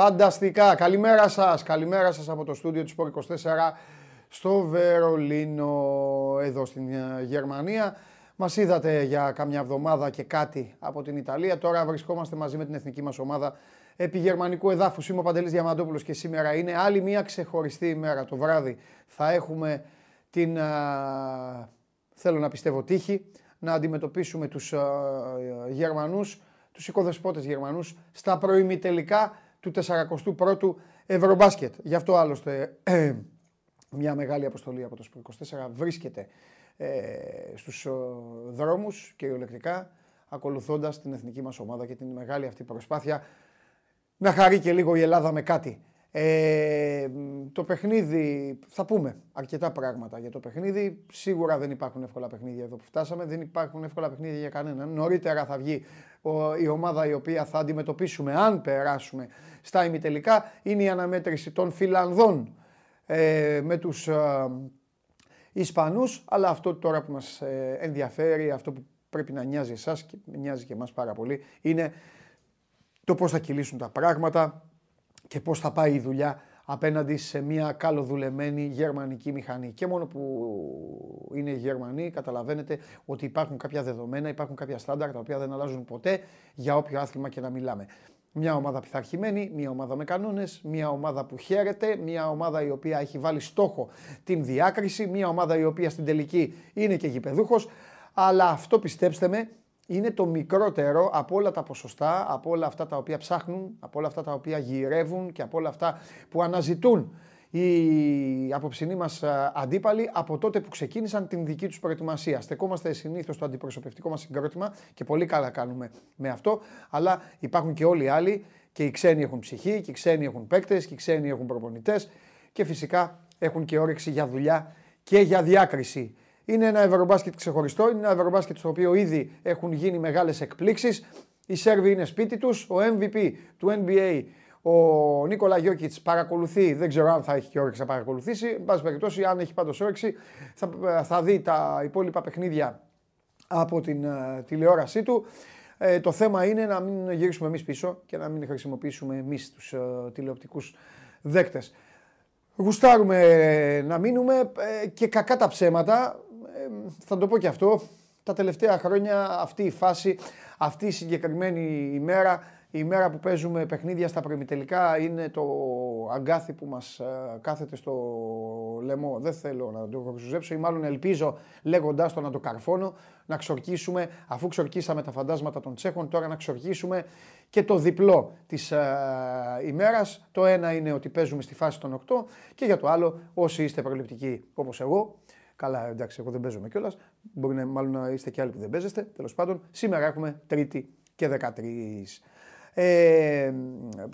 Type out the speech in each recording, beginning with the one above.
Φανταστικά. Καλημέρα σας. Καλημέρα σας από το στούντιο του Sport 24 στο Βερολίνο εδώ στην ε, Γερμανία. Μας είδατε για καμιά εβδομάδα και κάτι από την Ιταλία. Τώρα βρισκόμαστε μαζί με την εθνική μας ομάδα επί γερμανικού εδάφου. Είμαι ο Παντελής Διαμαντόπουλος και σήμερα είναι άλλη μια ξεχωριστή ημέρα. Το βράδυ θα έχουμε την, α, θέλω να πιστεύω, τύχη να αντιμετωπίσουμε τους α, Γερμανούς, τους οικοδεσπότες Γερμανούς στα προημιτελικά του 41ου Ευρωμπάσκετ. Γι' αυτό άλλωστε μια μεγάλη αποστολή από το Σπορ 24 βρίσκεται ε, στους ε, δρόμους κυριολεκτικά ακολουθώντας την εθνική μας ομάδα και την μεγάλη αυτή προσπάθεια να χαρεί και λίγο η Ελλάδα με κάτι. Ε, το παιχνίδι, θα πούμε αρκετά πράγματα για το παιχνίδι. Σίγουρα δεν υπάρχουν εύκολα παιχνίδια εδώ που φτάσαμε. Δεν υπάρχουν εύκολα παιχνίδια για κανέναν. Νωρίτερα θα βγει η ομάδα η οποία θα αντιμετωπίσουμε αν περάσουμε στα ημιτελικά. Είναι η αναμέτρηση των Φιλανδών ε, με τους ε, Ισπανούς. Αλλά αυτό τώρα που μας ε, ενδιαφέρει, αυτό που πρέπει να νοιάζει εσάς και νοιάζει και εμάς πάρα πολύ, είναι το πώς θα κυλήσουν τα πράγματα, και πώς θα πάει η δουλειά απέναντι σε μια καλοδουλεμένη γερμανική μηχανή. Και μόνο που είναι Γερμανοί καταλαβαίνετε ότι υπάρχουν κάποια δεδομένα, υπάρχουν κάποια στάνταρ τα οποία δεν αλλάζουν ποτέ για όποιο άθλημα και να μιλάμε. Μια ομάδα πειθαρχημένη, μια ομάδα με κανόνες, μια ομάδα που χαίρεται, μια ομάδα η οποία έχει βάλει στόχο την διάκριση, μια ομάδα η οποία στην τελική είναι και γηπεδούχος. Αλλά αυτό πιστέψτε με, είναι το μικρότερο από όλα τα ποσοστά, από όλα αυτά τα οποία ψάχνουν, από όλα αυτά τα οποία γυρεύουν και από όλα αυτά που αναζητούν οι απόψινοί μας αντίπαλοι από τότε που ξεκίνησαν την δική τους προετοιμασία. Στεκόμαστε συνήθως στο αντιπροσωπευτικό μας συγκρότημα και πολύ καλά κάνουμε με αυτό. Αλλά υπάρχουν και όλοι οι άλλοι και οι ξένοι έχουν ψυχή, και οι ξένοι έχουν παίκτες, και οι ξένοι έχουν προπονητές και φυσικά έχουν και όρεξη για δουλειά και για διάκριση. Είναι ένα ευρωμπάσκετ ξεχωριστό, είναι ένα ευρωμπάσκετ στο οποίο ήδη έχουν γίνει μεγάλες εκπλήξεις. Οι Σέρβοι είναι σπίτι τους. Ο MVP του NBA, ο Νίκολα Γιώκητς, παρακολουθεί. Δεν ξέρω αν θα έχει και όρεξη να παρακολουθήσει. Εν πάση περιπτώσει, αν έχει πάντως όρεξη, θα, θα δει τα υπόλοιπα παιχνίδια από την uh, τηλεόρασή του. Ε, το θέμα είναι να μην γυρίσουμε εμείς πίσω και να μην χρησιμοποιήσουμε εμείς τους uh, τηλεοπτικούς δέκτες. Γουστάρουμε να μείνουμε ε, και κακά τα ψέματα θα το πω και αυτό, τα τελευταία χρόνια αυτή η φάση, αυτή η συγκεκριμένη ημέρα, η ημέρα που παίζουμε παιχνίδια στα προημιτελικά είναι το αγκάθι που μας ε, κάθεται στο λαιμό. Δεν θέλω να το χρησιμοποιήσω ή μάλλον ελπίζω λέγοντάς το να το καρφώνω, να ξορκίσουμε, αφού ξορκίσαμε τα φαντάσματα των Τσέχων, τώρα να ξορκίσουμε και το διπλό της ε, ημέρας. Το ένα είναι ότι παίζουμε στη φάση των 8 και για το άλλο όσοι είστε προληπτικοί όπως εγώ, Καλά, εντάξει, εγώ δεν παίζομαι κιόλας. Μπορεί να, μάλλον να είστε κι άλλοι που δεν παίζεστε. Τέλος πάντων, σήμερα έχουμε Τρίτη και 13. Ε,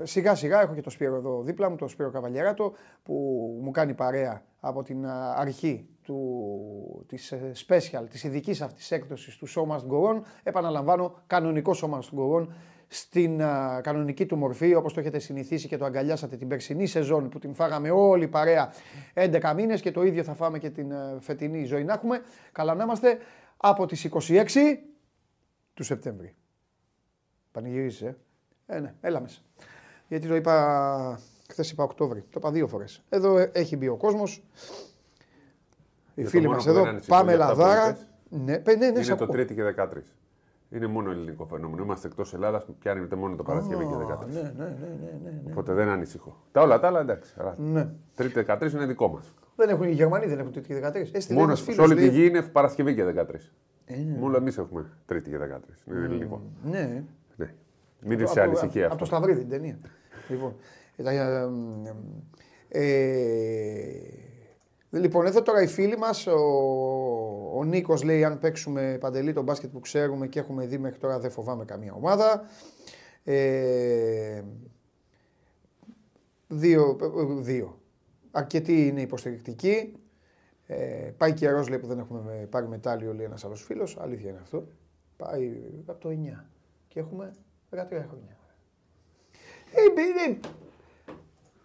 σιγά σιγά έχω και το Σπύρο εδώ δίπλα μου, το Σπύρο Καβαλιεράτο, που μου κάνει παρέα από την αρχή του, της ε, special, της ειδικής αυτής έκδοσης του Show Must Go On. Επαναλαμβάνω, κανονικό Show Must Go On στην α, κανονική του μορφή, όπως το έχετε συνηθίσει και το αγκαλιάσατε την περσινή σεζόν που την φάγαμε όλοι παρέα 11 μήνες και το ίδιο θα φάμε και την α, φετινή ζωή να έχουμε. Καλά να είμαστε από τις 26 του Σεπτέμβρη. Πανηγυρίζεις, ε. Ε, ναι, έλα μέσα. Γιατί το είπα, χθες είπα Οκτώβρη, το είπα δύο φορές. Εδώ ε, έχει μπει ο κόσμος. Οι φίλοι μας εδώ, πάμε Λαδάρα. Ναι, ναι, ναι, είναι το Τρίτη και 13. Είναι μόνο ελληνικό φαινόμενο. Είμαστε εκτός Ελλάδας, πιάνετε μόνο το Παρασκευή και 13. Ναι, ναι, ναι, ναι, ναι, Οπότε δεν ανησυχώ. Τα όλα τα άλλα εντάξει. Ναι. Τρίτη 13 είναι δικό μας. Δεν έχουν οι Γερμανοί, δεν έχουν Τρίτη και 13. Έστει, μόνος σε όλη τη γη είναι Παρασκευή και 13. Ε, ναι. Μόνο εμείς έχουμε Τρίτη και 13. Είναι ελληνικό. Ναι. ναι. Μην είσαι ανησυχία αυτό. Από το Σταυρίδι την ταινία. λοιπόν. Ε, Λοιπόν, εδώ τώρα οι φίλοι μας, ο, ο Νίκος λέει αν παίξουμε παντελή τον μπάσκετ που ξέρουμε και έχουμε δει μέχρι τώρα δεν φοβάμαι καμία ομάδα. Ε, δύο, δύο. Αρκετοί είναι υποστηρικτικοί. Ε, πάει καιρό λέει που δεν έχουμε πάρει μετάλλιο, λέει ένας άλλος φίλος. Αλήθεια είναι αυτό. Πάει από το 9 και έχουμε 13 χρόνια. Ε,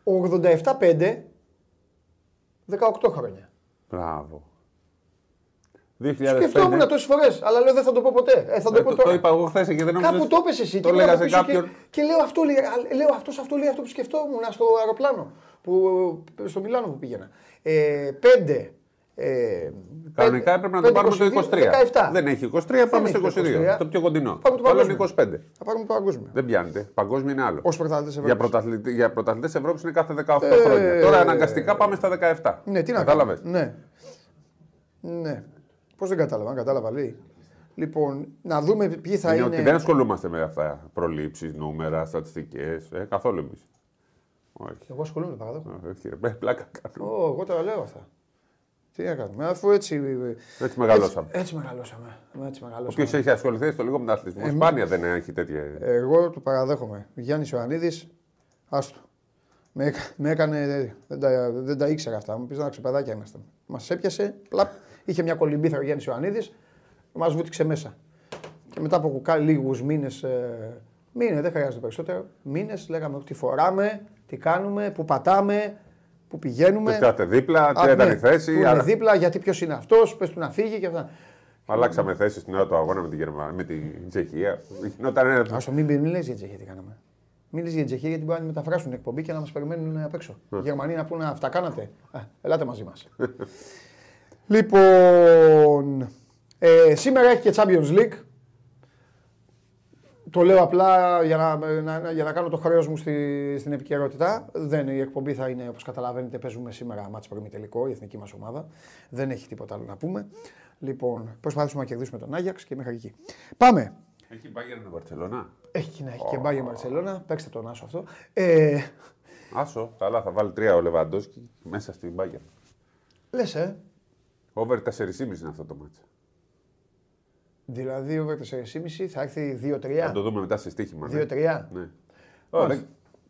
87-5 18 χρόνια. Μπράβο. Σκεφτόμουν τόσες φορές, αλλά λέω δεν θα το πω ποτέ. Ε, θα το, Ε, πω το, τώρα. το είπα εγώ χθες και δεν νομίζω. Κάπου το έπεσε εσύ. Το και λέγα πήγα σε πίσω κάποιον. Και, και λέω αυτό, λέει, α, λέω αυτός αυτό λέει αυτό που σκεφτόμουν στο αεροπλάνο. Που, στο Μιλάνο που πήγαινα. Ε, πέντε. Ε, Κανονικά έπρεπε να το πάρουμε το 23. 17. Δεν έχει 23, πάμε στο έχει το 22. 23. Το πιο κοντινό. Πάμε το Το άλλο είναι παγκόσμιο. 25. Θα πάρουμε το παγκόσμιο. Δεν πιάνετε. Παγκόσμιο είναι άλλο. Ω πρωταθλητές Ευρώπης. Για, πρωταθλητή, για πρωταθλητές Ευρώπης είναι κάθε 18 Ε, χρόνια. Τώρα αναγκαστικά πάμε στα 17. Ναι, τι να Κατάλαβες; κάνουμε. Ναι. ναι. Πώς δεν κατάλαβα, αν κατάλαβα λέει. Λοιπόν, να δούμε ποιοι θα είναι, είναι. ότι δεν ασχολούμαστε με αυτά. Προλήψεις, νούμερα, στατιστικές. Ε, καθόλου εμείς. Όχι. Εγώ ασχολούμαι, παραδέχομαι. Όχι, ρε, πλάκα κάνω. Ω, εγώ τα λέω αυτά. Τι να κάνουμε, αφού έτσι. Έτσι μεγαλώσαμε. Έτσι, έτσι μεγαλώσαμε. Έτσι μεγαλώσαμε. Όποιο έχει ασχοληθεί στο λίγο με τον αθλητισμό, Ε, σπάνια δεν έχει τέτοια. Εγώ το παραδέχομαι. Γιάννης Ιωαννίδης, άστο. Με, έκα- με έκανε. Δεν τα, δεν τα ήξερα αυτά. Μου πεις να ξεπεδάκια ήμασταν. Μας έπιασε, πλαπ, είχε μια κολυμπήθρα ο Γιάννης Ιωαννίδης, μας βούτυξε μέσα. Και μετά από λίγους μήνες. Ε, μήνες, δεν χρειάζεται περισσότερο. Μήνες λέγαμε τι φοράμε, τι κάνουμε, πού πατάμε, πού πηγαίνουμε. Τους κάτε δίπλα, Α, τι ήταν ναι, η θέση. πού είναι άρα- δίπλα, γιατί ποιος είναι αυτός, πες του να φύγει και αυτά. Αλλάξαμε θέση στην ώρα του αγώνα με την, Γερμα... με την Τσεχία. Γινόταν ένα. Α το μην, μην λες για Τσεχία τι κάναμε. Μην λες για Τσεχία γιατί μπορεί να μεταφράσουν την εκπομπή και να μας περιμένουν απ' έξω. Οι Γερμανοί να πούνε αυτά κάνατε. Α, ελάτε μαζί μας. λοιπόν, ε, σήμερα έχει και Champions League. Το λέω απλά για να, να- για να κάνω το χρέος μου στη, στην επικαιρότητα. Δεν, η εκπομπή θα είναι, όπως καταλαβαίνετε, παίζουμε σήμερα μάτς τελικό, η εθνική μας ομάδα. Δεν έχει τίποτα άλλο να πούμε. Λοιπόν, προσπαθήσουμε να κερδίσουμε τον Άγιαξ και μέχρι εκεί. Πάμε. Έχει Bayern με Βαρκελόνα. Έχει να έχει και μπάγια Μπαρσελόνα. Παίξτε τον Άσο αυτό. Ε, Άσο, καλά, θα βάλει τρία ο Λεβαντόσκι μέσα στην Bayern. Λες, ε. Over 4,5 είναι αυτό το μάτσα. Δηλαδή, over 4,5 θα έρθει Θα 2-3. το δούμε μετά σε στοίχημα. ναι. 2-3. Ναι. Ωραία.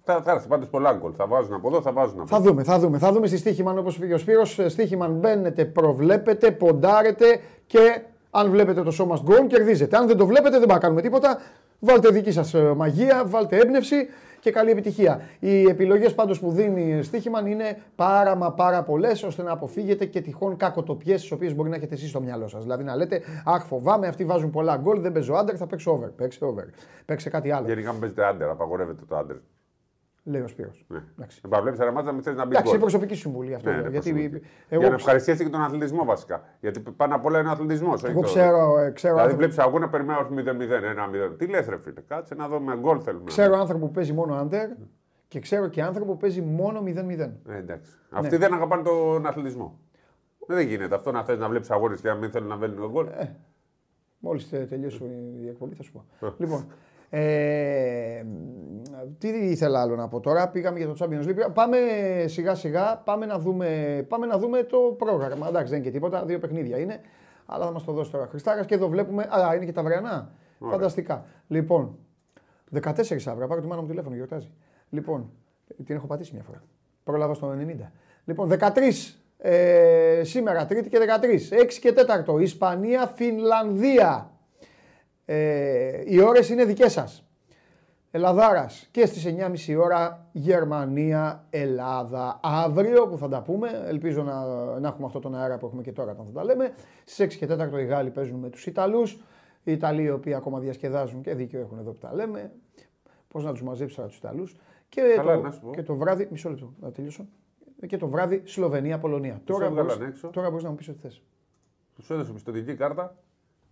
Θα, θα έρθει πάντως πολλά γκολ. Θα βάζουν από εδώ, θα βάζουν από Θα εδώ. δούμε, θα δούμε. Θα δούμε στη στοίχημα όπως πήγε ο Σπύρος. Στοίχημα μπαίνετε, προβλέπετε, ποντάρετε και αν βλέπετε το show must go on, κερδίζετε. Αν δεν το βλέπετε, δεν πάμε να κάνουμε τίποτα. Βάλτε δική σας μαγεία, βάλτε έμπνευση και καλή επιτυχία. Οι επιλογές πάντως που δίνει στοίχημα είναι πάρα μα πάρα πολλές ώστε να αποφύγετε και τυχόν κακοτοπιές τις οποίες μπορεί να έχετε εσείς στο μυαλό σας. Δηλαδή να λέτε, Αχ, φοβάμαι, αυτοί βάζουν πολλά γκολ, δεν παίζω under, θα παίξω over. Παίξε over. Παίξε κάτι άλλο. Γενικά μου παίζετε άντερ, απαγορεύεται το άντερ. Λέει ο Σπύρος. Ναι. Εντάξει. Επαβλέπει ένα μάτσα, μην θες να μπεις Εντάξει, είναι γκολ. προσωπική συμβουλή αυτό. Ναι, λέω, ναι, γιατί προσωπική. εγώ, Για να ευχαριστήσει και τον αθλητισμό βασικά. Γιατί πάνω απ' όλα είναι ο αθλητισμός. εγώ ξέρω, ε, ξέρω, Δηλαδή άνθρωπο, βλέπεις αγώνα, περιμένω 0-0, 1-0. Τι λες, ρε φίλε, κάτσε να δούμε γκολ θέλουμε. ξέρω άνθρωπο που παίζει μόνο under και ξέρω και άνθρωπο που παίζει μόνο 0-0. Ε, εντάξει. Ναι. Αυτοί δεν αγαπάνε τον αθλητισμό. Δεν γίνεται αυτό να θες να βλέπεις αγώνες και να μην θέλουν να βέλουν γκολ. Ε, Μόλις τελειώσει η εκπομπή θα σου πω. λοιπόν, ε, τι ήθελα άλλο να πω τώρα. Πήγαμε για το Champions League. Πάμε σιγά σιγά, πάμε να δούμε, πάμε να δούμε το πρόγραμμα. Εντάξει, δεν είναι και τίποτα, δύο παιχνίδια είναι. Αλλά θα μας το δώσει τώρα Χριστάρα και εδώ βλέπουμε. Α, είναι και τα αυριανά. Φανταστικά. Λοιπόν, 14 αύριο, πάρω τη μάνα μου τηλέφωνο, γιορτάζει. Λοιπόν, την έχω πατήσει μια φορά. Πρόλαβα στο 90. Λοιπόν, 13 ε, σήμερα, Τρίτη και 13. 6 και 4. Ισπανία, Φινλανδία. Ε, οι ώρες είναι δικές σας. Ελλαδάρας και στις 9.30 ώρα Γερμανία, Ελλάδα. Αύριο που θα τα πούμε, ελπίζω να, να έχουμε αυτό τον αέρα που έχουμε και τώρα όταν θα τα λέμε. Στις 6 και 4 οι Γάλλοι παίζουν με τους Ιταλούς. Οι Ιταλοί οι οποίοι ακόμα διασκεδάζουν και δίκιο έχουν εδώ που τα λέμε. Πώς να τους μαζέψεις τώρα τους Ιταλούς. Και, Καλά, το, να σου πω. και το βράδυ, μισό λεπτό να τελειώσω. Και το βράδυ Σλοβενία-Πολωνία. Τώρα έβγαλαν μπορείς, έξω. τώρα μπορείς να μου πεις ό,τι θες. Του έδωσε πιστοτική κάρτα.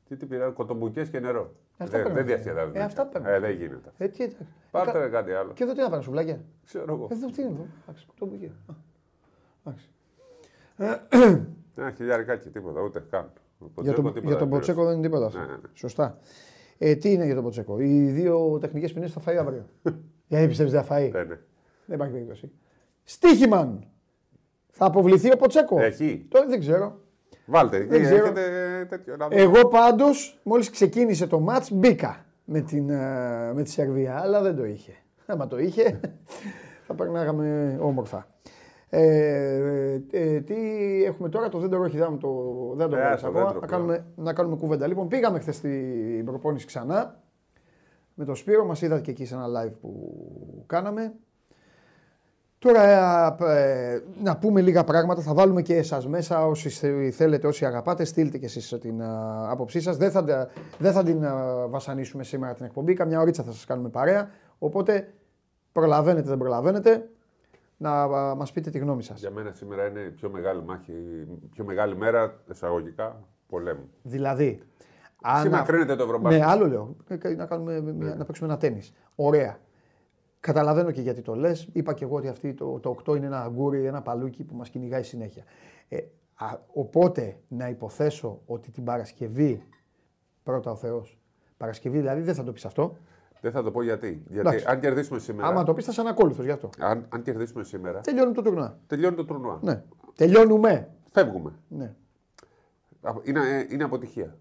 Τι τι πήρα, κοτομπουκέ και νερό. Αυτά δεν παίρνουν. δεν διασκεδάζουν. Ε, αυτά παίρνουν. Ε, δεν γίνεται. Ε, τι, εντάξει. Πάρτε Ε, ρε κάτι άλλο. Και εδώ τι να πάρω, σουβλάκια; Ξέρω εγώ. Εδώ τι είναι εδώ; Εντάξει, το μπουκέ. Α, εντάξει. Ένα χιλιάρικάκι, τίποτα, ούτε καν. Ο Για, Ποτσέκο τον, τίποτα για τον δεν Ποτσέκο δεν είναι τίποτα αυτό. Ναι, ναι, ναι. Σωστά. Ε, τι είναι για τον Ποτσέκο; Οι δύο τεχνικές ποινές θα φάει αύριο. Γιατί πιστεύεις δεν θα φάει; πήρε. Ναι, ναι. Δεν υπάρχει περίπτωση. Στίχημαν. Θα αποβληθεί ο Ποτσέκο. Έχει. Τώρα δεν ξέρω. Βάλτε, Δεν εκεί ξέρω. έχετε τέτοιο να δούμε. Εγώ πάντως, μόλις ξεκίνησε το ματ, μπήκα με, την, ε, με τη Σερβία, αλλά δεν το είχε. Άμα το είχε, θα περνάγαμε όμορφα. Ε, ε, τι έχουμε τώρα, το δέντρο όχι, δεν το, δεν το Ε, βγάλεις το ακόμα. δέντρο να, πλέον. κάνουμε, να κάνουμε κουβέντα. Λοιπόν, πήγαμε χθες στην προπόνηση ξανά με τον Σπύρο, μας είδατε και εκεί σε ένα live που κάναμε. Τώρα ε, να πούμε λίγα πράγματα, θα βάλουμε και εσάς μέσα όσοι θέλετε, όσοι αγαπάτε, στείλτε και εσείς την α, άποψή σας. Δεν θα, δεν θα την α, βασανίσουμε σήμερα την εκπομπή, καμιά ωρίτσα θα σας κάνουμε παρέα. Οπότε προλαβαίνετε, δεν προλαβαίνετε, να α, μας πείτε τη γνώμη σας. Για μένα σήμερα είναι η πιο μεγάλη μάχη, πιο μεγάλη μέρα εισαγωγικά πολέμου. Δηλαδή, Σήμερα κρίνεται το Ευρωμπάσκετ. Ναι, άλλο λέω. Ε, να, κάνουμε, ναι. να παίξουμε ένα τέννη. Ωραία. Καταλαβαίνω και γιατί το λες. Είπα και εγώ ότι αυτή το, το 8 είναι ένα αγκούρι, ένα παλούκι που μας κυνηγάει συνέχεια. Ε, α, οπότε να υποθέσω ότι την Παρασκευή, πρώτα ο Θεός, Παρασκευή δηλαδή δεν θα το πεις αυτό. Δεν θα το πω γιατί. Γιατί Εντάξει. αν κερδίσουμε σήμερα. Άμα το πεις, θα είσαι ανακόλουθος γι' αυτό. Αν, αν κερδίσουμε σήμερα. Τελειώνει το τουρνουά. Τελειώνει το τουρνουά. Ναι. Τελειώνουμε. Φεύγουμε. Ναι. Είναι, είναι αποτυχία.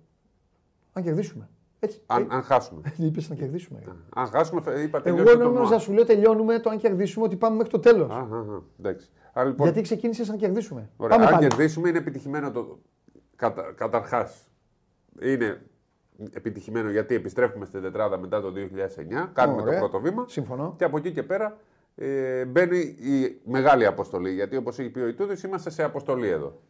Αν κερδίσουμε. Έτσι. Αν, αν χάσουμε. Είπες να κερδίσουμε. Αν χάσουμε, είπα τελειώνουμε. Εγώ νόμιζα σου λέω τελειώνουμε το αν κερδίσουμε ότι πάμε μέχρι το τέλος. Λοιπόν, Γιατί ξεκίνησες να κερδίσουμε. Ωραία, αν πάλι. κερδίσουμε είναι επιτυχημένο το. Κατα, Καταρχάς, είναι επιτυχημένο γιατί επιστρέφουμε στην τετράδα μετά το 2009. Κάνουμε Ωραία. το πρώτο βήμα. Συμφωνώ. Και από εκεί και πέρα ε, μπαίνει η μεγάλη αποστολή. Γιατί όπως έχει πει ο Ιτούδης, είμαστε σε αποστολή εδώ.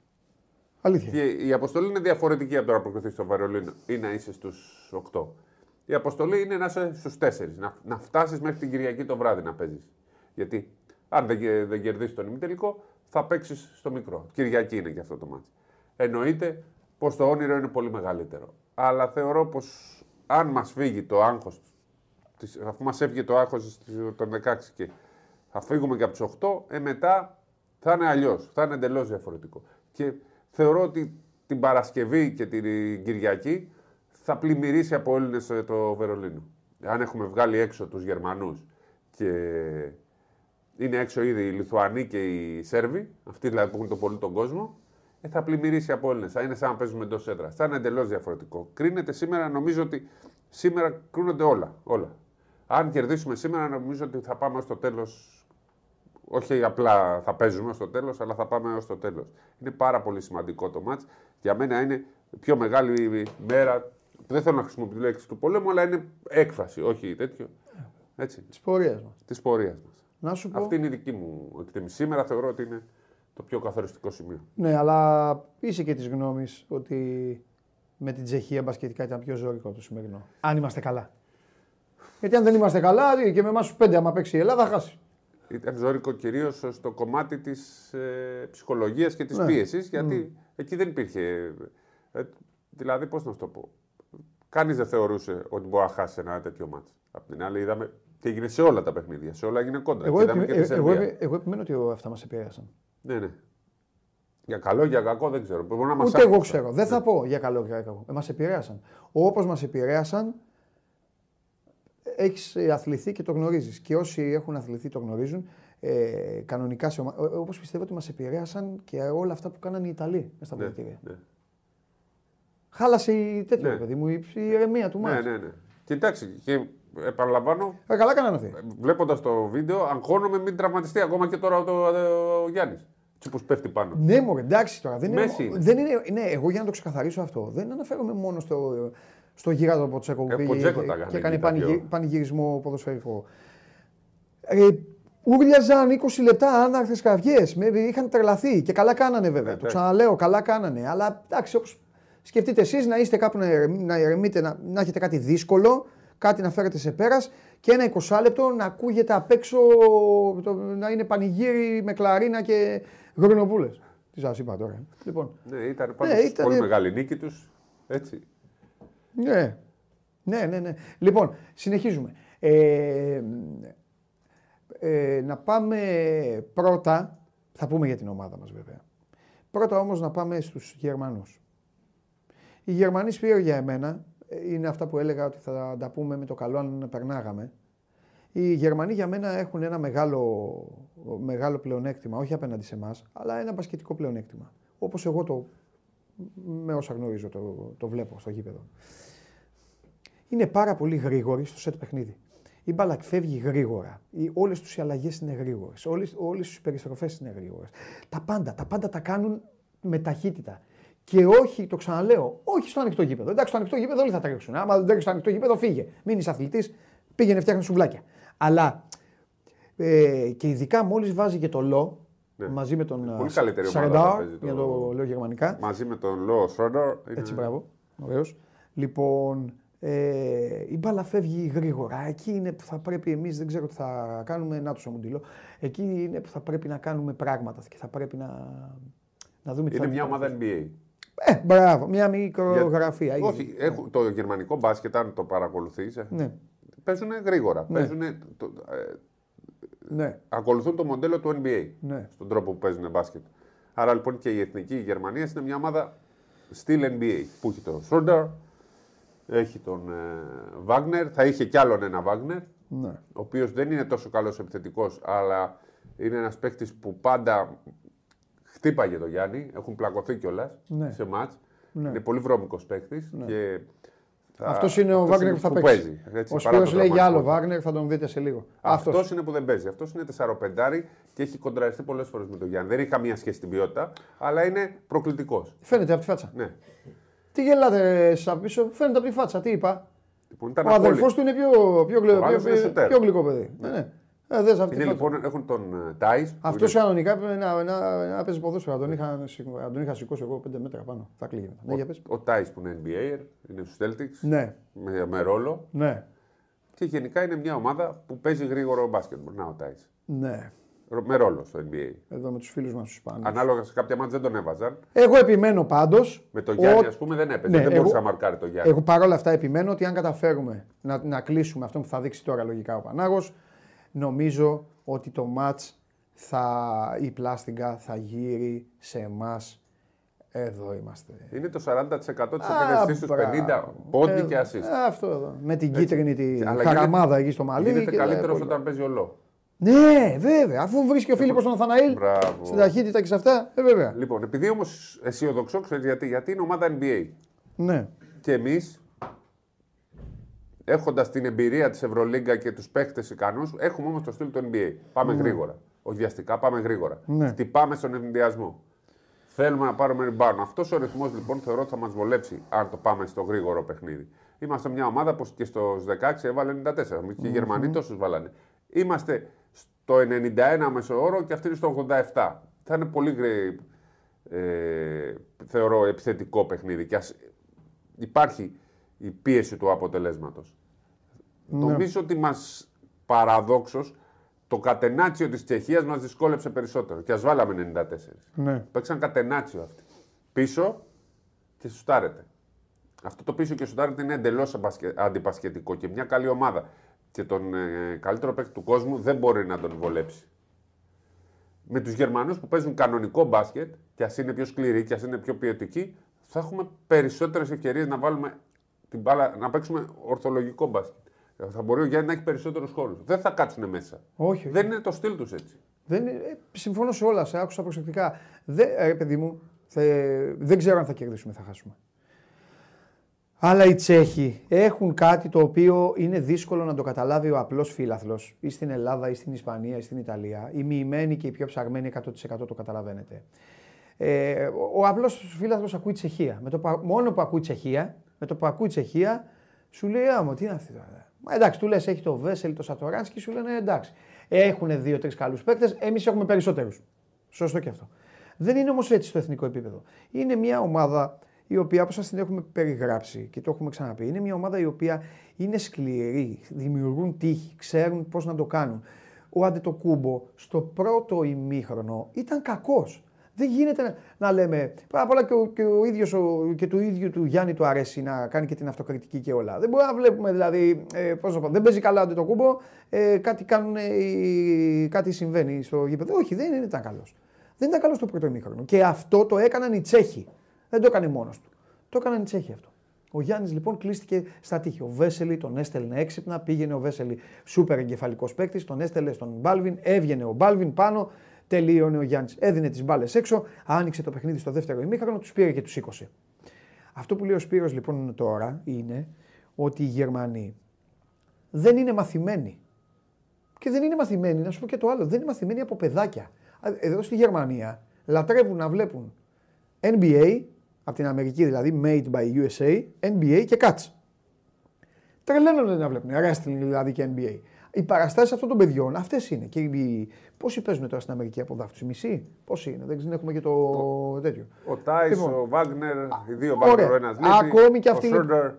Αλήθεια. Και η αποστολή είναι διαφορετική από το να προκριθεί στο Βερολίνο ή να είσαι στους 8. Η αποστολή είναι να είσαι στους 4. Να, να φτάσεις μέχρι την Κυριακή το βράδυ να παίζεις. Γιατί αν δεν, δεν κερδίσεις τον ημιτελικό, θα παίξεις στο μικρό. Κυριακή είναι και αυτό το μάτι. Εννοείται πως το όνειρο είναι πολύ μεγαλύτερο. Αλλά θεωρώ πως αν μας φύγει το άγχος, αφού μας έφυγε το άγχος των 16 και θα φύγουμε και από τους 8, ε, μετά θα είναι αλλιώς. Θα είναι εντελώς διαφορετικό. Και θεωρώ ότι την Παρασκευή και την Κυριακή θα πλημμυρίσει από Έλληνες το Βερολίνο. Αν έχουμε βγάλει έξω τους Γερμανούς και είναι έξω ήδη οι Λιθουανοί και οι Σέρβοι, αυτοί δηλαδή που έχουν το πολύ τον κόσμο, ε, θα πλημμυρίσει από Έλληνες. Θα είναι σαν να παίζουμε εντός έδρας. Θα είναι εντελώς διαφορετικό. Κρίνεται σήμερα, νομίζω ότι σήμερα κρίνονται όλα. όλα. Αν κερδίσουμε σήμερα, νομίζω ότι θα πάμε στο τέλος όχι απλά θα παίζουμε στο τέλος, αλλά θα πάμε έως το τέλος. Είναι πάρα πολύ σημαντικό το μάτς. Για μένα είναι η πιο μεγάλη μέρα. Δεν θέλω να χρησιμοποιήσω τη λέξη του πολέμου, αλλά είναι έκφραση, όχι τέτοιο. Έτσι. Της πορείας μας. Της πορείας μας. πω... Αυτή είναι η δική μου εκτίμηση. Σήμερα θεωρώ ότι είναι το πιο καθοριστικό σημείο. Ναι, αλλά είσαι και της γνώμης ότι με την Τσεχία μπασκετικά ήταν πιο ζώρικο το σημερινό. Αν είμαστε καλά. Γιατί αν δεν είμαστε καλά, και με εμάς τους πέντε, άμα παίξει η Ελλάδα, θα χάσει ήταν ζώρικο κυρίως στο κομμάτι της ε, ψυχολογίας και της ναι. πίεσης, γιατί εκεί δεν υπήρχε. Ε, δηλαδή, πώς να σου το πω. Κανείς δεν θεωρούσε ότι μπορεί να χάσει ένα τέτοιο μάτσο. Απ' την άλλη, είδαμε και έγινε σε όλα τα παιχνίδια. Σε όλα έγινε κόντρα. Εγώ, επι... ε, εγώ, εγώ επιμένω ότι αυτά μας επηρέασαν. Ναι, ναι. Για καλό ή για κακό δεν ξέρω. Μπορεί να Ούτε εγώ ξέρω. Δεν θα ναι. πω για καλό ή για κακό. Ε, μας επηρέασαν. Όπως μας επηρέασαν, έχεις ε, αθληθεί και το γνωρίζεις. Και όσοι έχουν αθληθεί το γνωρίζουν. Ε, κανονικά σε ομάδα. Όπως πιστεύω ότι μας επηρέασαν και όλα αυτά που κάνανε οι Ιταλοί μέσα στα ναι, Ναι. Χάλασε η τέτοια, ναι. παιδί μου, η ηρεμία του Μάτια. Ναι, ναι, ναι. Κοιτάξτε, και επαναλαμβάνω. Ε, καλά κάνανε αυτοί. Βλέποντας το βίντεο, αγχώνομαι μην τραυματιστεί ακόμα και τώρα ο, ο, ο Γιάννης. Τι που πέφτει πάνω. Ναι, μου εντάξει τώρα. Δεν είναι, δεν είναι, ναι, εγώ για να το ξεκαθαρίσω αυτό, δεν αναφέρομαι μόνο στο, στο γίγαντο από Τσέκο που πήγε και έκανε πανηγυρισμό ποδοσφαιρικό. Ε, Ούρλιαζαν 20 λεπτά άναρθε κραυγέ. Είχαν τρελαθεί και καλά κάνανε βέβαια. Ε, το ξαναλέω, καλά κάνανε. Αλλά εντάξει, όπως σκεφτείτε εσείς να είστε κάπου να ηρεμείτε, να, να έχετε κάτι δύσκολο, κάτι να φέρετε σε πέρας και ένα 20 λεπτό να ακούγεται απ' έξω το, να είναι πανηγύρι με κλαρίνα και γρονοπούλε. Τι σας είπα τώρα. Λοιπόν, ναι, ήταν πάντως ναι, ήταν... πολύ μεγάλη νίκη τους. Έτσι. Ναι. ναι, ναι, ναι. Λοιπόν, συνεχίζουμε. Ε, ε, να πάμε πρώτα, θα πούμε για την ομάδα μας βέβαια. Πρώτα όμως να πάμε στους Γερμανούς. Οι Γερμανοί σπίρο για εμένα, είναι αυτά που έλεγα ότι θα τα πούμε με το καλό αν περνάγαμε. Οι Γερμανοί για μένα έχουν ένα μεγάλο, μεγάλο πλεονέκτημα, όχι απέναντι σε εμάς, αλλά ένα μπασκετικό πλεονέκτημα. Όπως εγώ το, με όσα γνωρίζω το, το βλέπω στο γήπεδο είναι πάρα πολύ γρήγοροι στο σετ παιχνίδι. Η μπάλα φεύγει γρήγορα. Όλες τους οι αλλαγές είναι γρήγορες. Όλες τις περιστροφές είναι γρήγορες. Τα πάντα, τα πάντα τα κάνουν με ταχύτητα. Και όχι, το ξαναλέω, όχι στο ανοιχτό γήπεδο. Εντάξει, στο ανοιχτό γήπεδο όλοι θα τρέξουν. Άμα δεν τρέξεις στο ανοιχτό γήπεδο, φύγε. Μην είσαι αθλητής, πήγαινε φτιάχνει σουβλάκια. Αλλά Ε, και ειδικά μόλις βάζει και το Λό μαζί με τον Πολύ καλύτερη ομάδα Σαρεντάρ, θα παίζει το- για το λέω γερμανικά. Μαζί με τον Λό Σρόντερ. είναι- Έτσι, μπράβο. Ωραίος. Λοιπόν, ε, η μπάλα φεύγει γρήγορα. Εκεί είναι που θα πρέπει εμείς, δεν ξέρω τι θα κάνουμε. Να τους ο Μουντιλό. Εκεί είναι που θα πρέπει να κάνουμε πράγματα και θα πρέπει να, να δούμε τι Είναι θα μια γίνει. ομάδα NBA. Ε, μπράβο, μια μικρογραφία. Για- Όχι, έχουν, το γερμανικό μπάσκετ, αν το παρακολουθείς, Ναι, παίζουν γρήγορα. Παίζουν, το, ε, ναι, ακολουθούν το μοντέλο του NBA ναι. στον τρόπο που παίζουν μπάσκετ. Άρα λοιπόν και η εθνική Γερμανία είναι μια ομάδα στυλ NBA που έχει τον Σρόντερ, έχει τον Βάγνερ, θα είχε κι άλλον ένα Βάγνερ, ναι. ο οποίος δεν είναι τόσο καλός επιθετικός, αλλά είναι ένας παίκτης που πάντα χτύπαγε το Γιάννη. Έχουν πλακωθεί κιόλας Ναι. σε μάτς. Ναι. Είναι πολύ βρώμικος παίκτης. Και θα- Αυτός είναι ο αυτός Βάγνερ που θα παίξει. παίζει, έτσι, ο παρά Σπύρος το λέει για άλλο τραυματισμό. Βάγνερ, θα τον δείτε σε λίγο. Αυτός Αυτός. είναι που δεν παίζει. Αυτός είναι 4-5 και έχει κοντραριστεί πολλές φορές με τον Γιάννη. Δεν έχει καμία σχέση στην ποιότητα, αλλά είναι προκλητικός. Φαίνεται από τη φάτσα. Ναι. Τι γελάτε εσείς από πίσω, φαίνεται από τη φάτσα. Τι είπα. Λοιπόν, ήταν Ο αδελφός απόλυτη. του είναι πιο, πιο, γλυ- Ο άλλος πιο, είναι πιο, σουτέρ. πιο γλυκό παιδί. Ναι. ναι. Ε, δες αυτή τη Είναι φάτσα. λοιπόν, έχουν τον Τάις. Αυτός κανονικά έπρεπε να, να, να παίζει ποδόσφαιρο. Να τον είχα, να τον είχα σηκώσει εγώ 5 μέτρα πάνω. Θα κλείγει μετά. Ναι, για πες. Ο Τάις που είναι NBA, είναι στους Celtics, Ναι, με, με ρόλο. ναι, Και γενικά είναι μια ομάδα που παίζει γρήγορο μπάσκετ. Να ο Τάις. ναι. Με ρόλο στο NBA. Εδώ με τους φίλους μας τους Ισπανού. Ανάλογα σε κάποια μάτια δεν τον έβαζαν. Εγώ επιμένω πάντως. Με τον Γιάννη, ας πούμε, δεν έπαιζε. Ναι, δεν εγώ- μπορούσε να μαρκάρει τον Γιάννη. Εγώ παρόλα αυτά επιμένω ότι αν καταφέρουμε να, να κλείσουμε αυτό που θα δείξει τώρα λογικά ο Πανάγος, νομίζω ότι το μάτς θα, η πλάστιγκα θα γύρει σε εμάς. Εδώ είμαστε. Είναι το 40% της Α, επένδυσής στου μπράβο. 50 πόντι Ε, και assist. ε, αυτό εδώ. Με την κίτρινη τη Αλλά χαραμάδα εκεί στο μαλλί. Γίνεται και καλύτερο τα όταν παίζει ολό. Ναι, βέβαια. Αφού βρίσκει ο Φίλιππος τον Αθαναήλ Μπράβο. στην ταχύτητα και σε αυτά, ε, βέβαια. Λοιπόν, επειδή όμως αισιοδοξώ, ξέρεις γιατί, γιατί είναι ομάδα NBA. Ναι. Και εμείς, έχοντας την εμπειρία της Ευρωλίγκα και τους παίχτε ικανούς, έχουμε όμως το στυλ του NBA. Πάμε γρήγορα. Όχι βιαστικά, πάμε γρήγορα. Ναι. Χτυπάμε στον ενδιασμό. Θέλουμε να πάρουμε rebound. Αυτός ο ρυθμός λοιπόν θεωρώ ότι θα μας βολέψει αν το πάμε στο γρήγορο παιχνίδι. Είμαστε μια ομάδα που και στο 16 έβαλε 94. Και οι Γερμανοί τόσους βάλανε. Είμαστε στο 91 μέσο όρο και αυτοί είναι στο 87. Θα είναι πολύ γρή, ε, θεωρώ επιθετικό παιχνίδι. Και ας υπάρχει η πίεση του αποτελέσματος. Νομίζω ότι μας παραδόξως το κατενάτσιο της Τσεχίας μας δυσκόλεψε περισσότερο. Και ας βάλαμε 94. ναι. Παίξαν κατενάτσιο αυτοί. Πίσω και σουτάρετε. Αυτό το πίσω και σουτάρετε είναι εντελώς αντιπασχετικό και μια καλή ομάδα. Και τον ε, καλύτερο παίκτη του κόσμου δεν μπορεί να τον βολέψει. Με τους Γερμανούς που παίζουν κανονικό μπάσκετ, και ας είναι πιο σκληροί και ας είναι πιο ποιοτικοί, θα έχουμε περισσότερες ευκαιρίες να βάλουμε την μπάλα, να παίξουμε ορθολογικό μπάσκετ. Θα μπορεί ο Γιάννη να έχει περισσότερους χώρους. Δεν θα κάτσουν μέσα. Όχι, όχι. Δεν είναι το στυλ τους έτσι. Δεν, είναι- ε, συμφωνώ σε όλα, σε άκουσα προσεκτικά. Δεν, ε, παιδί μου, θε- δεν ξέρω αν θα κερδίσουμε, θα χάσουμε. Αλλά οι Τσέχοι έχουν κάτι το οποίο είναι δύσκολο να το καταλάβει ο απλός φίλαθλος ή στην Ελλάδα ή στην Ισπανία ή στην Ιταλία. Οι μοιημένοι και οι πιο ψαγμένοι 100% το καταλαβαίνετε. Ε, ο απλός φίλαθλος ακούει Τσεχία. Με το, που- μόνο που ακούει Τσεχία, με το που ακούει Τσεχία, σου λέει Άμα, τι είναι αυτή τώρα. Μα εντάξει, του λες: Έχει το Βέσελ, το Σατοράνσκι, σου λένε εντάξει. Έχουν δύο-τρεις καλούς παίκτες, εμείς έχουμε περισσότερους. Σωστό και αυτό. Δεν είναι όμως έτσι στο εθνικό επίπεδο. Είναι μια ομάδα η οποία, όπως σας την έχουμε περιγράψει και το έχουμε ξαναπεί, είναι μια ομάδα η οποία είναι σκληρή, δημιουργούν τύχη, ξέρουν πώς να το κάνουν. Ο Αντετοκούμπο στο πρώτο ημίχρονο ήταν κακός. Δεν γίνεται να, να λέμε. Πάρα απ' όλα και, ο, και, ο ίδιος, ο, και του ίδιου του Γιάννη του αρέσει να κάνει και την αυτοκριτική και όλα. Δεν μπορούμε να βλέπουμε δηλαδή. Ε, πώς να πω, δεν παίζει καλά το κούμπο, ε, κάτι, κάνουν, ε, κάτι συμβαίνει στο γήπεδο. Όχι, δεν ήταν καλός. Δεν ήταν καλός στο πρώτο ημίχρονο. Και αυτό το έκαναν οι Τσέχοι. Δεν το έκανε μόνος του. Το έκαναν οι Τσέχοι αυτό. Ο Γιάννης λοιπόν κλείστηκε στα τείχη. Ο Βέσελη τον έστελνε έξυπνα, πήγαινε ο Βέσελη σούπερ εγκεφαλικός παίκτης, τον έστελνε στον Μπάλβιν, έβγαινε ο Μπάλβιν πάνω, τελείωνε ο Γιάννης. Έδινε τις μπάλες έξω, άνοιξε το παιχνίδι στο δεύτερο ημίχρονο, τους πήρε και τους σήκωσε. Αυτό που λέει ο Σπύρος λοιπόν τώρα είναι ότι οι Γερμανοί δεν είναι μαθημένοι. Και δεν είναι μαθημένοι, να σου πω και το άλλο, δεν είναι μαθημένοι από παιδάκια. Εδώ στη Γερμανία λατρεύουν να βλέπουν NBA, από την Αμερική δηλαδή, made by USA, NBA και cuts. Τρελαίνονται να βλέπουν wrestling δηλαδή και NBA. Οι παραστάσεις αυτών των παιδιών αυτές είναι. Και οι... Πόσοι παίζουν τώρα στην Αμερική από δάφτου, μισή, πόσοι είναι, δεν έχουμε και το ο... τέτοιο. Ο Τάις, λοιπόν. ο Βάγνερ, οι δύο Βάγνερ, ο ένας Ακόμη και αυτοί.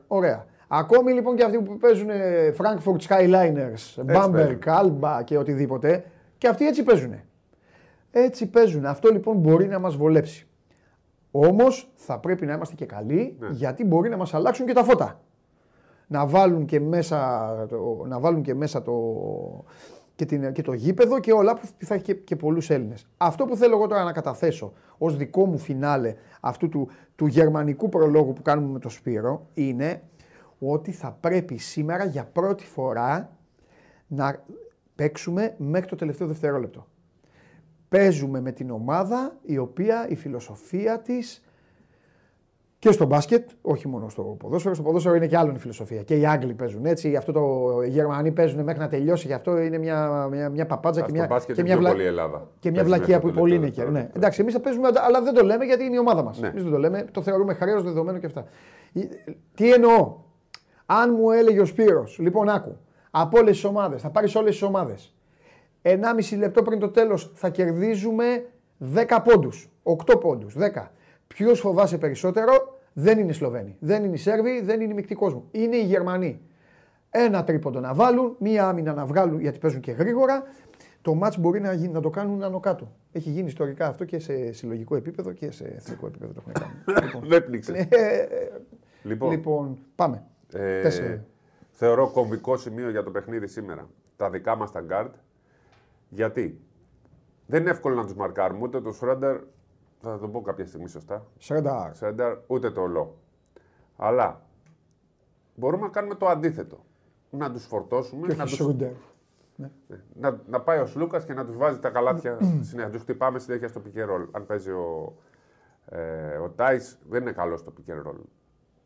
Ωραία. Ακόμη λοιπόν και αυτοί που παίζουν Frankfurt Skyliners, Bamberg, Alba και οτιδήποτε, και αυτοί έτσι παίζουν. Έτσι παίζουν. Αυτό λοιπόν μπορεί να μας βολέψει. Όμως θα πρέπει να είμαστε και καλοί, ναι. γιατί μπορεί να μας αλλάξουν και τα φώτα να βάλουν και μέσα, το, να βάλουν και, μέσα το, και, την, και το γήπεδο και όλα που θα έχει και, και πολλούς Έλληνες. Αυτό που θέλω εγώ τώρα να καταθέσω ως δικό μου φινάλε αυτού του, του γερμανικού προλόγου που κάνουμε με το Σπύρο είναι ότι θα πρέπει σήμερα για πρώτη φορά να παίξουμε μέχρι το τελευταίο δευτερόλεπτο. Παίζουμε με την ομάδα η οποία η φιλοσοφία της και στο μπάσκετ, όχι μόνο στο ποδόσφαιρο. Στο ποδόσφαιρο είναι και άλλο η φιλοσοφία. Και οι Άγγλοι παίζουν έτσι. Αυτό το, οι Γερμανοί παίζουν μέχρι να τελειώσει. Γι' αυτό είναι μια, μια, μια παπάτζα και μια, και μια, βλα... Ελλάδα. Και μια βλακεία που πολύ είναι. Και, ναι. Εντάξει, εμείς θα παίζουμε, αλλά δεν το λέμε γιατί είναι η ομάδα μας. Ναι. Εμείς δεν το λέμε, το θεωρούμε χρέος δεδομένο και αυτά. Τι εννοώ; Αν μου έλεγε ο Σπύρος, λοιπόν άκου, από όλες τις ομάδες, θα πάρεις όλες τις ομάδες. 1,5 λεπτό πριν το τέλος θα κερδίζουμε 10 πόντους. 8 πόντους. 10. Ποιος φοβάσαι περισσότερο, δεν είναι οι Σλοβαίνοι. Δεν είναι οι Σέρβοι, δεν είναι οι μεικτοί κόσμου. Είναι οι Γερμανοί. Ένα τρίποντο να βάλουν, μία άμυνα να βγάλουν γιατί παίζουν και γρήγορα. Το μάτς μπορεί να, γίνει, να το κάνουν άνω κάτω. Έχει γίνει ιστορικά αυτό και σε συλλογικό επίπεδο και σε εθνικό επίπεδο το έχουν κάνει. λοιπόν, δεν πνίξε. Ναι, λοιπόν, λοιπόν, πάμε. Ε, θεωρώ κομβικό σημείο για το παιχνίδι σήμερα. Τα δικά μας τα γκαρντ. Γιατί; Δεν είναι εύκολο να τους μαρκάρουμε ούτε το Σρέντερ θα το πω κάποια στιγμή σωστά. Σρένταρ. Σρένταρ, ούτε το Λο. Αλλά μπορούμε να κάνουμε το αντίθετο. Να τους φορτώσουμε. Και να, τους... ναι. Ναι. Να, να πάει ο Σλούκας και να τους βάζει τα καλάθια συνέχεια. Τους χτυπάμε συνέχεια στο pick Αν παίζει ο, ε, ο Τάις, δεν είναι καλό στο pick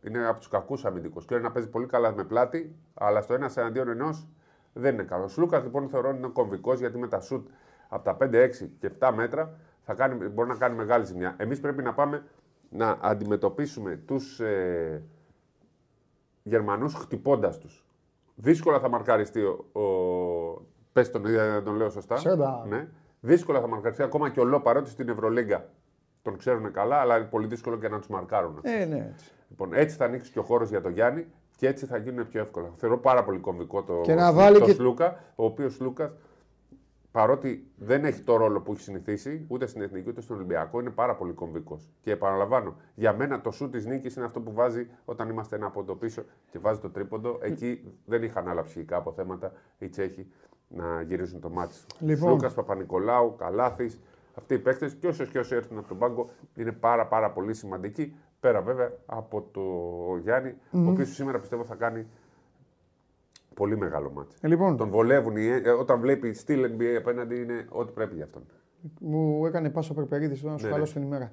Είναι από τους κακούς αμυντικούς. Και να παίζει πολύ καλά με πλάτη, αλλά στο ένας εναντίον ενός δεν είναι καλό. Ο Σλούκας λοιπόν θεωρώ είναι κομβικός γιατί με τα σουτ από τα 5, 6 και 7 μέτρα θα κάνει, μπορεί να κάνει μεγάλη ζημιά. Εμείς πρέπει να πάμε να αντιμετωπίσουμε τους ε, Γερμανούς χτυπώντας τους. Δύσκολα θα μαρκαριστεί ο. ο πες τον, να τον λέω σωστά. Ναι. Δύσκολα θα μαρκαριστεί ακόμα και ο Λό παρότι στην Ευρωλίγκα τον ξέρουν καλά, αλλά είναι πολύ δύσκολο και να τους μαρκάρουν. Ε, ναι, έτσι. Λοιπόν, έτσι θα ανοίξει και ο χώρος για τον Γιάννη και έτσι θα γίνουν πιο εύκολα. Θεωρώ πάρα πολύ κομβικό το, και να βάλει το και... Σλούκα, ο οποίος Σλούκα παρότι δεν έχει το ρόλο που έχει συνηθίσει ούτε στην Εθνική ούτε στον Ολυμπιακό, είναι πάρα πολύ κομβικός. Και επαναλαμβάνω, για μένα το σου της νίκης είναι αυτό που βάζει όταν είμαστε ένα από το πίσω και βάζει το τρίποντο. Εκεί δεν είχαν άλλα ψυχικά αποθέματα οι Τσέχοι να γυρίζουν το μάτι. Λοιπόν. Λούκας Παπα-Νικολάου, Καλάθης, αυτοί οι παίκτες και όσο και όσοι έρθουν από τον πάγκο είναι πάρα, πάρα πολύ σημαντικοί. Πέρα βέβαια από το Γιάννη, mm-hmm. ο οποίος σήμερα πιστεύω θα κάνει Πολύ μεγάλο μάτι. Ε, λοιπόν. Τον βολεύουν. Ε, όταν βλέπει στυλ NBA απέναντι είναι ό,τι πρέπει για αυτόν. Μου έκανε πάσο Περπερίδη να σου ναι, ναι. την ημέρα.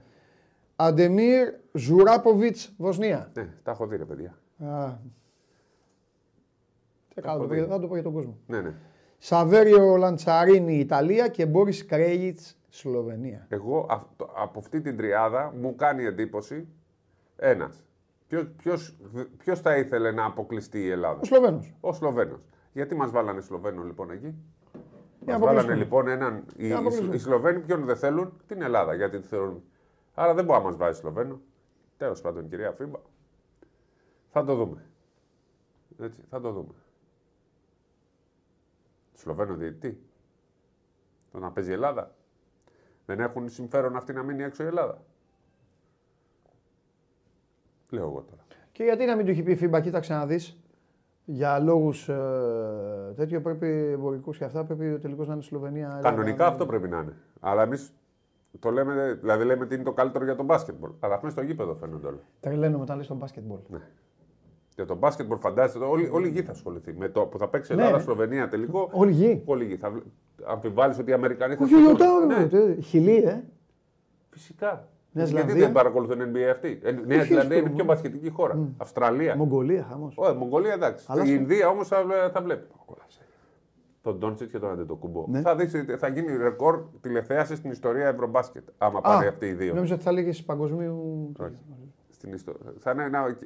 Αντεμίρ Ζουράποβιτς, Βοσνία. Ναι, τα έχω δει, ρε παιδιά. Α. Τι καλό, το θα το πω για τον κόσμο. Ναι, ναι. Σαβέριο Λαντσαρίνη, Ιταλία και Μπόρις Κρέιτς, Σλοβενία. Εγώ από αυτή την τριάδα μου κάνει εντύπωση ένας. Ποιος θα ήθελε να αποκλειστεί η Ελλάδα; Ο Σλοβαίνος. Ο Σλοβαίνος. Γιατί μας βάλανε Σλοβαίνο λοιπόν εκεί; Μας βάλανε λοιπόν έναν. Οι, οι, Σλοβαίνοι ποιον δεν θέλουν; Την Ελλάδα γιατί τη θεωρούν. Άρα δεν μπορεί να μας βάζει Σλοβαίνο. Τέλος πάντων, κυρία Φίμπα. Θα το δούμε. Έτσι, θα το δούμε. Σλοβαίνο διαιτητή. Το να παίζει η Ελλάδα; Δεν έχουν συμφέρον αυτή να μείνει έξω η Ελλάδα; Λέω εγώ τώρα. Και γιατί να μην του έχει πει Φίμπα, κοίταξε να δεις. Για λόγους ε, τέτοιο πρέπει εμπορικούς και αυτά πρέπει τελικώς να είναι Σλοβενία. Κανονικά αυτό πρέπει να είναι. Αλλά εμείς το λέμε, δηλαδή λέμε ότι είναι το καλύτερο για τον μπάσκετμπολ. Αλλά αυτό στο γήπεδο φαίνονται όλα. Τα λένε όταν λες τον μπάσκετμπολ. Ναι. Για τον μπάσκετμπολ φαντάζεστε, όλη, όλη η γη θα ασχοληθεί. Με το που θα παίξει Ελλάδα, ναι. Σλοβενία τελικό. Όλη γη. Όλη γη. Θα αμφιβάλλει ότι οι Αμερικανοί θα ασχοληθούν. Ναι. Χιλή, ε. Φυσικά. Γιατί δεν παρακολουθούν NBA αυτή. Ε, Νέα Ζηλανδία είναι πιο μπασχετική χώρα. Mm. Αυστραλία. Μογγολία, χαμός. Όχι, Μογγολία εντάξει. Αλλά η Ινδία όμως θα, θα βλέπει. Τον Ντόντσιτς και τον Αντετοκούμπο. Ναι. Θα, δεις, θα γίνει ρεκόρ τηλεθέασης στην ιστορία Ευρωμπάσκετ. Άμα πάρει αυτοί οι δύο. Νομίζω ότι θα λέγεις παγκοσμίου. Στην ιστορία. Θα είναι ένα...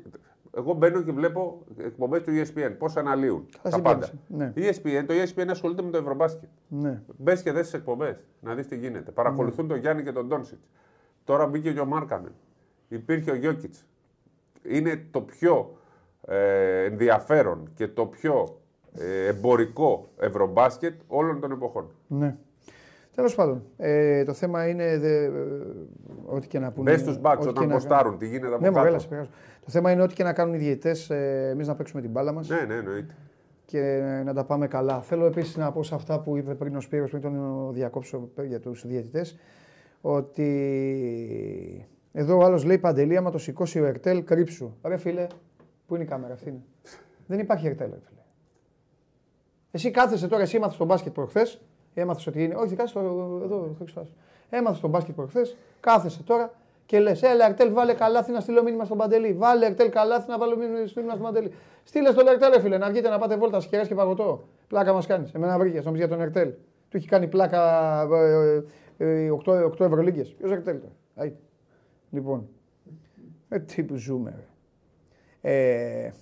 Εγώ μπαίνω και βλέπω εκπομπές του ESPN. Πώς αναλύουν Καλά, τα πάντα. συμπέρασε. Ναι. ESPN, το ESPN ασχολείται με το Ευρωμπάσκετ. Ναι. Μπες και δες τις εκπομπές, να δεις τι γίνεται. Παρακολουθούν τον Γιάννη και τον Ντόνσιτ. Τώρα μπήκε και ο Μάρκανεν. Υπήρχε ο Γιώκητς. Είναι το πιο ε, ενδιαφέρον και το πιο ε, εμπορικό Ευρωμπάσκετ όλων των εποχών. ναι. Τέλος πάντων, ε, το θέμα είναι. Δε, ε, ό,τι και να πούνε. Μπε στου μπακς ό,τι όταν και να- ποστάρουν, τι γίνεται από Ναι, μωρέ, κάτω. έλα, σε πειράζω. Το θέμα είναι ό,τι και να κάνουν οι διαιτητές, ε, εμείς να παίξουμε την μπάλα μας Ναι, ναι, εννοείται. και να τα πάμε καλά. Θέλω επίσης να πω σε αυτά που είπε πριν ο Σπύρος, πριν τον διακόψω για τους διαιτητές, ότι εδώ ο άλλος λέει παντελή, άμα το σηκώσει ο Ερτέλ, κρύψου. Ρε φίλε, πού είναι η κάμερα αυτή. Είναι; Δεν υπάρχει Ερτέλ, ρε φίλε. Εσύ κάθεσαι τώρα, εσύ έμαθες τον μπάσκετ προχθές. Έμαθες ότι είναι. Όχι, κάτσε το, εδώ, Χρήστο. Έμαθες τον μπάσκετ προχθές. Κάθεσαι τώρα και λες: Έλα, Ερτέλ, βάλε καλάθι να στείλω μήνυμα στον Παντελή. Βάλε Ερτέλ καλάθι να βάλω μήνυμα μήνυμα στον Παντελή. Στείλε στον Ερτέλ, ρε φίλε, να βγείτε να πάτε βόλτα, σκερά και παγωτό. Πλάκα μας κάνεις. Εμένα βρήκες, νομίζω για τον Ερτέλ. Του έχει κάνει πλάκα ε, ε, 8, 8 Ευρωλίγκες. Ποιος Ερτέλ τώρα; Άι. Λοιπόν. Ε, τι που ζούμε, ρε. Ε,